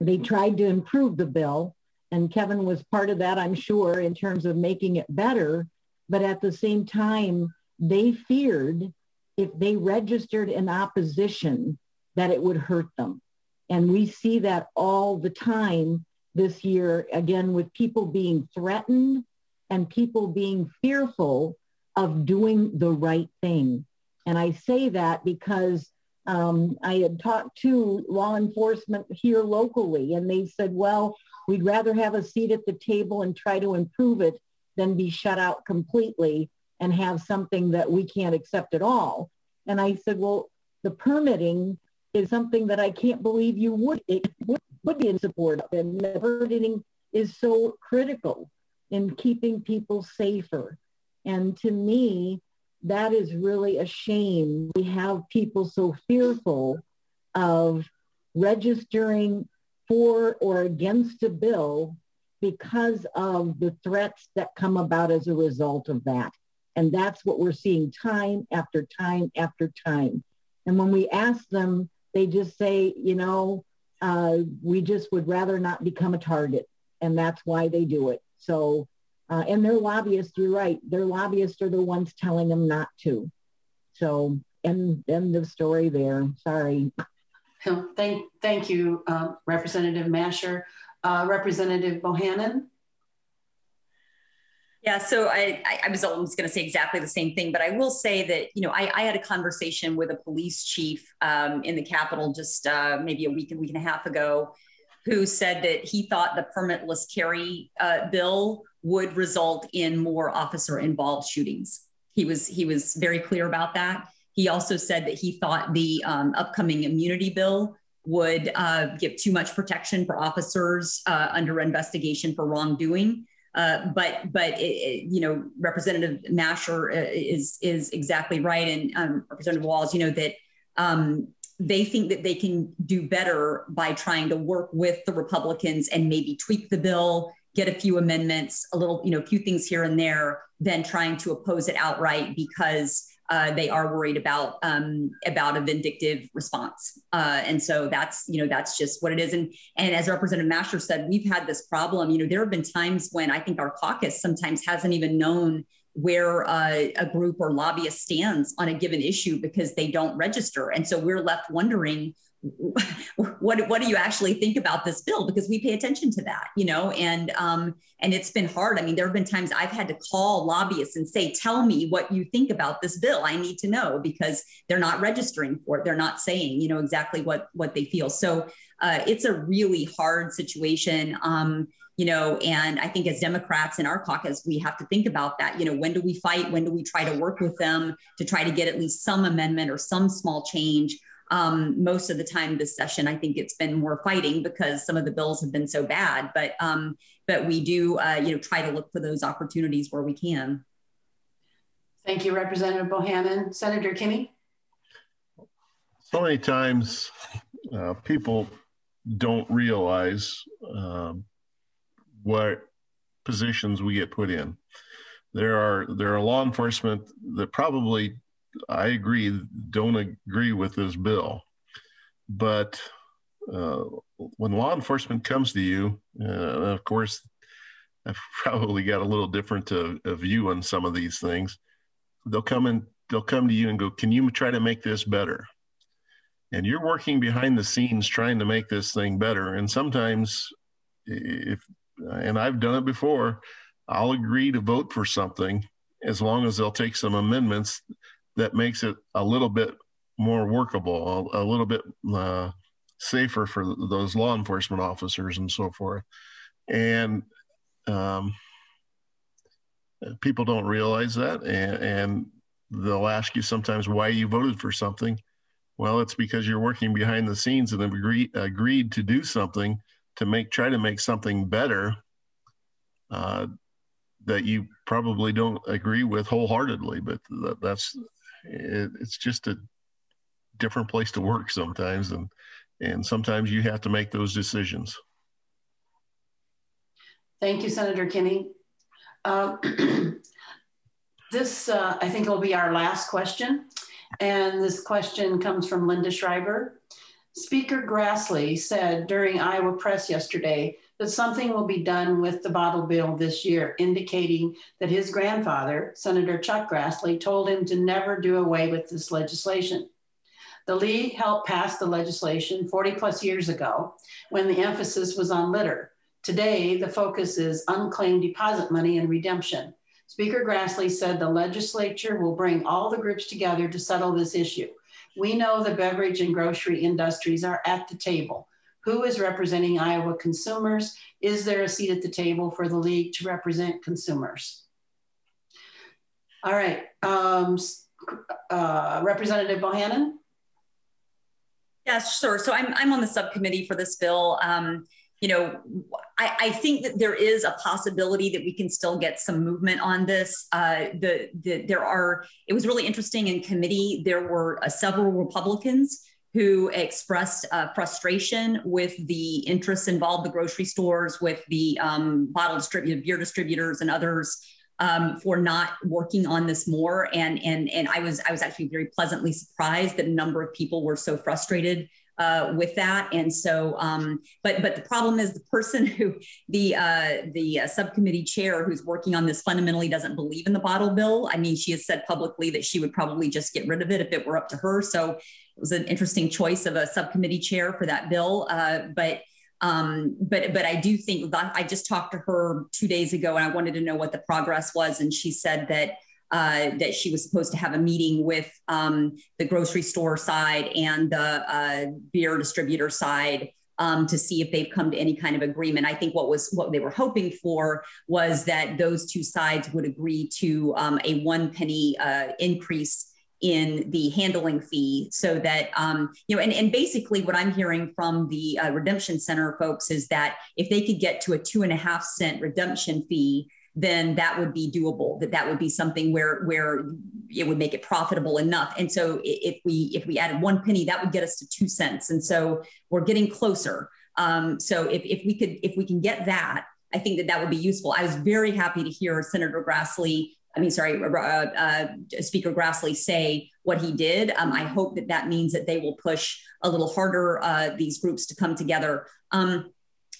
They tried to improve the bill, and Kevin was part of that, I'm sure, in terms of making it better. But at the same time, they feared if they registered in opposition that it would hurt them. And we see that all the time this year, again, with people being threatened and people being fearful of doing the right thing. And I say that because um, I had talked to law enforcement here locally, and they said, well, we'd rather have a seat at the table and try to improve it than be shut out completely and have something that we can't accept at all. And I said, well, the permitting is something that I can't believe you would, would, would be in support of. And permitting is so critical in keeping people safer. And to me, that is really a shame. We have people so fearful of registering for or against a bill because of the threats that come about as a result of that. And that's what we're seeing time after time after time. And when we ask them, they just say, you know, uh, we just would rather not become a target. And that's why they do it. So uh, and their lobbyists, you're right, their lobbyists are the ones telling them not to. So end, end of story there. Sorry. Thank, thank you, uh, Representative Mascher. Uh, Representative Bohannan? Yeah, so I, I, was almost going to say exactly the same thing, but I will say that, you know, I, I had a conversation with a police chief um, in the Capitol just uh, maybe a week, a week and a half ago, who said that he thought the permitless carry uh, bill would result in more officer involved shootings. He was he was very clear about that. He also said that he thought the um, upcoming immunity bill would uh, give too much protection for officers uh, under investigation for wrongdoing. Uh, but but it, it, you know, Representative Mascher uh, is is exactly right, and um, Representative Wahls, you know that um, they think that they can do better by trying to work with the Republicans and maybe tweak the bill get a few amendments, a little, you know, a few things here and there, than trying to oppose it outright because uh, they are worried about um, about a vindictive response. Uh, and so that's you know that's just what it is. And and as Representative Mascher said, we've had this problem. You know, there have been times when I think our caucus sometimes hasn't even known where uh, a group or lobbyist stands on a given issue because they don't register, and so we're left wondering what what do you actually think about this bill? Because we pay attention to that you know and um and it's been hard. I mean there have been times i've had to call lobbyists and say tell me what you think about this bill. I need to know because they're not registering for it. They're not saying you know exactly what what they feel. So uh, it's a really hard situation um you know and i think as democrats in our caucus we have to think about that. You know when do we fight? When do we try to work with them to try to get at least some amendment or some small change um, most of the time this session, I think it's been more fighting because some of the bills have been so bad. But um, but we do uh, you know try to look for those opportunities where we can. Thank you, Representative Bohannan. Senator Kinney. So many times, uh, people don't realize um, what positions we get put in. There are there are law enforcement that probably I agree, don't agree with this bill. But uh, when law enforcement comes to you, uh, of course, I've probably got a little different uh, view on some of these things. They'll come and they'll come to you and go, "Can you try to make this better?" And you're working behind the scenes trying to make this thing better. And sometimes, if and I've done it before, I'll agree to vote for something as long as they'll take some amendments that makes it a little bit more workable, a, a little bit uh, safer for those law enforcement officers and so forth. And um, people don't realize that, and, and they'll ask you sometimes why you voted for something. Well, it's because you're working behind the scenes and have agreed agreed to do something to make try to make something better uh, that you probably don't agree with wholeheartedly. But that, that's it, it's just a different place to work sometimes, and and sometimes you have to make those decisions. Thank you, Senator Kinney. Uh, this, uh, I think, will be our last question. And this question comes from Linda Schreiber. Speaker Grassley said during Iowa Press yesterday that something will be done with the bottle bill this year, indicating that his grandfather, Senator Chuck Grassley, told him to never do away with this legislation. The League helped pass the legislation 40 plus years ago when the emphasis was on litter. Today, the focus is unclaimed deposit money and redemption. Speaker Grassley said the legislature will bring all the groups together to settle this issue. We know the beverage and grocery industries are at the table. Who is representing Iowa consumers? Is there a seat at the table for the league to represent consumers? All right, um, uh, Representative Bohannan? Yes, sure. So I'm, I'm on the subcommittee for this bill. Um, you know, I, I, think that there is a possibility that we can still get some movement on this. Uh, the, the, there are, it was really interesting in committee, there were uh, several Republicans who expressed uh, frustration with the interests involved, the grocery stores, with the um, bottle beer distributors, and others um, for not working on this more. And and and I was I was actually very pleasantly surprised that a number of people were so frustrated uh, with that. And so, um, but but the problem is the person who the uh, the uh, subcommittee chair who's working on this fundamentally doesn't believe in the bottle bill. I mean, she has said publicly that she would probably just get rid of it if it were up to her. So was an interesting choice of a subcommittee chair for that bill. Uh, but um, but but I do think that I just talked to her two days ago, and I wanted to know what the progress was, and she said that uh, that she was supposed to have a meeting with um, the grocery store side and the uh, beer distributor side um, to see if they've come to any kind of agreement. I think what was what they were hoping for was that those two sides would agree to um, a one penny uh, increase in the handling fee so that um, you know and, and basically what i'm hearing from the uh, redemption center folks is that if they could get to a two and a half cent redemption fee then that would be doable that that would be something where where it would make it profitable enough. And so if we if we added one penny that would get us to two cents. And so we're getting closer. Um, so if, if we could if we can get that i think that that would be useful. I was very happy to hear senator grassley I mean, sorry, uh, uh, Speaker Grassley say what he did. Um, I hope that that means that they will push a little harder uh, these groups to come together. Um,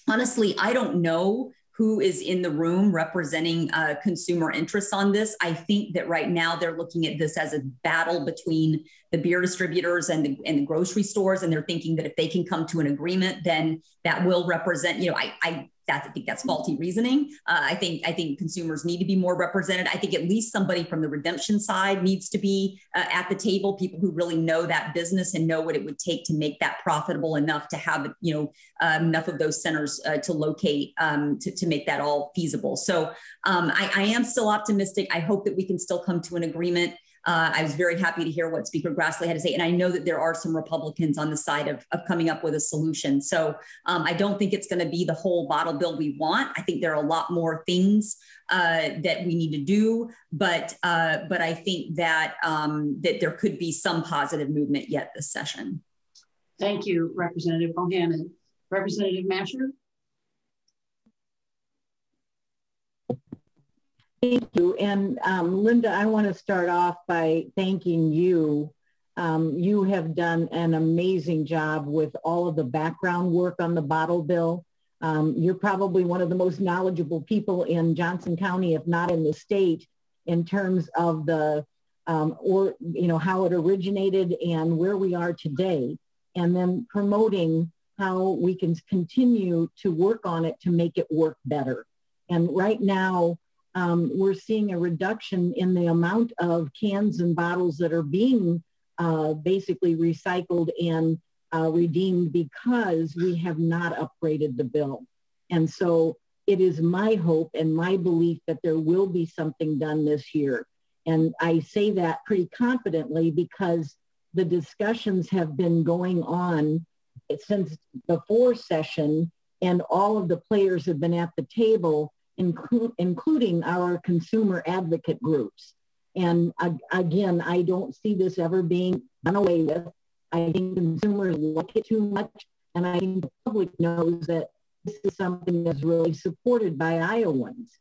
honestly, I don't know who is in the room representing uh, consumer interests on this. I think that right now they're looking at this as a battle between the beer distributors and the, and the grocery stores, and they're thinking that if they can come to an agreement, then that will represent. You know, I, I that's I think that's faulty reasoning. Uh, I think I think consumers need to be more represented. I think at least somebody from the redemption side needs to be uh, at the table. People who really know that business and know what it would take to make that profitable enough to have you know um, enough of those centers uh, to locate um, to, to make that all feasible. So um, I, I am still optimistic. I hope that we can still come to an agreement. Uh, I was very happy to hear what Speaker Grassley had to say. And I know that there are some Republicans on the side of, of coming up with a solution. So um, I don't think it's going to be the whole bottle bill we want. I think there are a lot more things uh, that we need to do. But uh, but I think that um, that there could be some positive movement yet this session. Thank you, Representative Bohannan. Representative Mascher? Thank you. And um, Linda, I want to start off by thanking you. Um, you have done an amazing job with all of the background work on the bottle bill. Um, you're probably one of the most knowledgeable people in Johnson County, if not in the state, in terms of the um, or you know how it originated and where we are today, and then promoting how we can continue to work on it to make it work better. And right now, um, we're seeing a reduction in the amount of cans and bottles that are being uh, basically recycled and uh, redeemed because we have not upgraded the bill. And so it is my hope and my belief that there will be something done this year. And I say that pretty confidently because the discussions have been going on since before session and all of the players have been at the table, inclu- including our consumer advocate groups. And uh, again, I don't see this ever being done away with. I think consumers like it too much. And I think the public knows that this is something that's really supported by Iowans.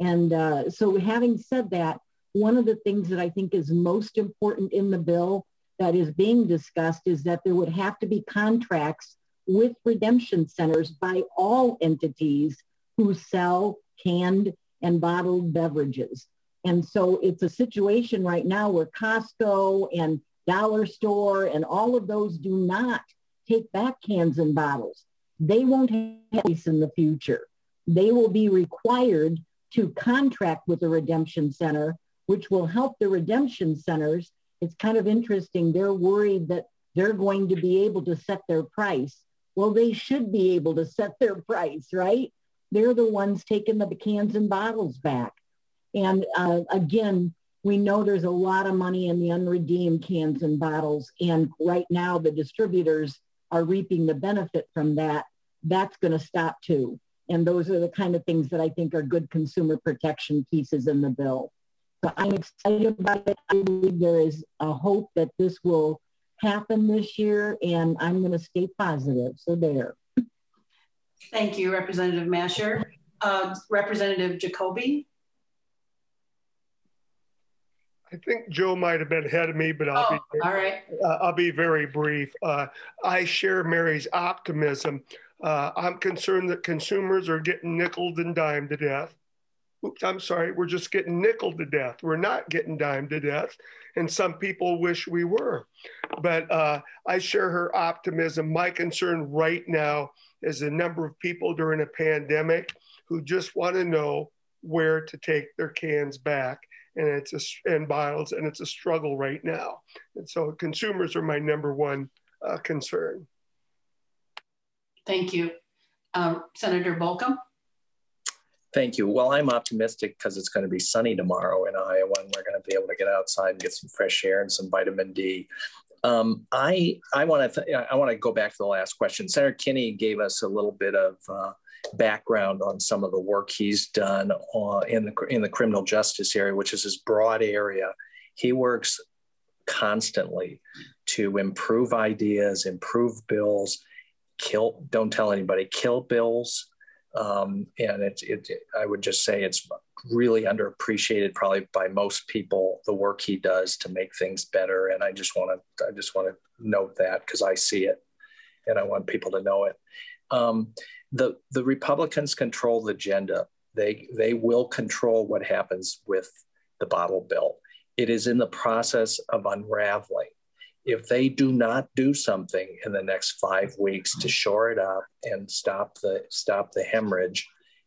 And uh, so having said that, one of the things that I think is most important in the bill that is being discussed is that there would have to be contracts with redemption centers by all entities who sell canned and bottled beverages. And so it's a situation right now where Costco and Dollar Store and all of those do not take back cans and bottles. They won't have in the future. They will be required to contract with a redemption center, which will help the redemption centers. It's kind of interesting. They're worried that they're going to be able to set their price. Well, they should be able to set their price, right? They're the ones taking the cans and bottles back. And uh, again, we know there's a lot of money in the unredeemed cans and bottles. And right now, the distributors are reaping the benefit from that. That's going to stop too. And those are the kind of things that I think are good consumer protection pieces in the bill. So I'm excited about it. I believe there is a hope that this will happen this year, and I'm going to stay positive. So there. Thank you, Representative Mascher. Uh, Representative Jacoby. I think Joe might have been ahead of me, but I'll oh, be all right. Uh, I'll be very brief. Uh, I share Mary's optimism. Uh, I'm concerned that consumers are getting nickeled and dimed to death. Oops, I'm sorry, we're just getting nickeled to death. We're not getting dimed to death, and some people wish we were. But uh, I share her optimism. My concern right now is the number of people during a pandemic who just want to know where to take their cans back and it's a, and bottles and it's a struggle right now and so consumers are my number one uh, concern thank you um, senator Bolkcom Thank you. Well, I'm optimistic because it's going to be sunny tomorrow in Iowa, and we're going to be able to get outside and get some fresh air and some vitamin D. Um, I I want to th- I want to go back to the last question. Senator Kinney gave us a little bit of uh, background on some of the work he's done uh, in the in the criminal justice area, which is his broad area. He works constantly to improve ideas, improve bills, kill. Don't tell anybody. Kill bills. Um, and it, it, I would just say it's really underappreciated probably by most people the work he does to make things better and i just want to i just want to note that because i see it and i want people to know it um, the the Republicans control the agenda. They they will control what happens with the bottle bill. It is in the process of unraveling. If they do not do something in the next five weeks to shore it up and stop the stop the hemorrhage,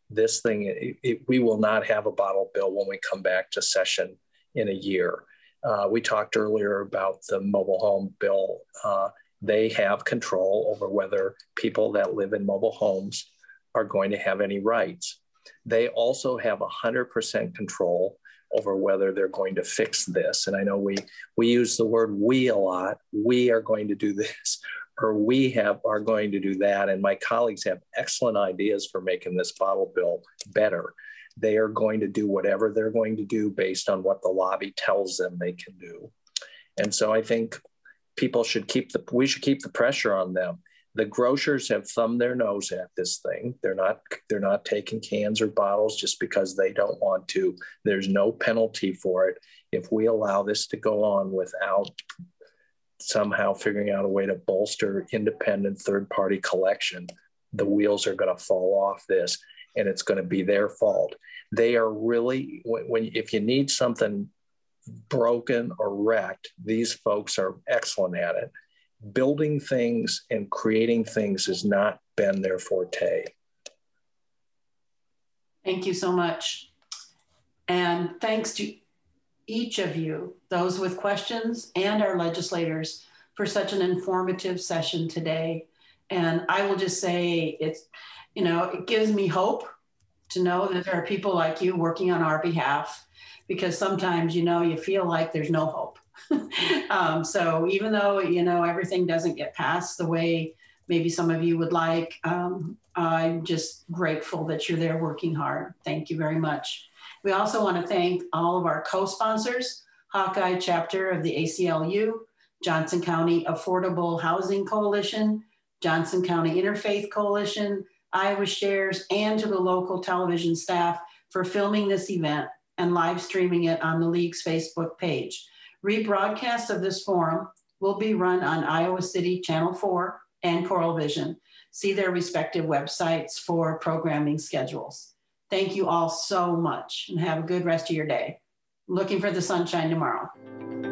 this thing it, it, we will not have a bottle bill when we come back to session in a year. Uh, we talked earlier about the mobile home bill. Uh, they have control over whether people that live in mobile homes are going to have any rights. They also have 100% control over whether they're going to fix this. And I know we we use the word we a lot. We are going to do this or we have are going to do that and my colleagues have excellent ideas for making this bottle bill better. They are going to do whatever they're going to do based on what the lobby tells them they can do. And so I think people should keep the we should keep the pressure on them the grocers have thumbed their nose at this thing. They're not they're not taking cans or bottles just because they don't want to. There's no penalty for it. If we allow this to go on without somehow figuring out a way to bolster independent third party collection the wheels are going to fall off this and it's going to be their fault. They are really when, when if you need something broken or wrecked, these folks are excellent at it. Building things and creating things has not been their forte. Thank you so much. And thanks to each of you, those with questions and our legislators, for such an informative session today. And I will just say it's, you know, it gives me hope to know that there are people like you working on our behalf because sometimes, you know, you feel like there's no hope. um, so even though, you know, everything doesn't get passed the way maybe some of you would like, um, I'm just grateful that you're there working hard. Thank you very much. We also want to thank all of our co-sponsors, Hawkeye chapter of the ACLU, Johnson County Affordable Housing Coalition, Johnson County Interfaith Coalition, Iowa Shares, and to the local television staff for filming this event and live streaming it on the League's Facebook page. Rebroadcasts of this forum will be run on Iowa City Channel 4 and Coral Vision. See their respective websites for programming schedules. Thank you all so much and have a good rest of your day. looking for the sunshine tomorrow.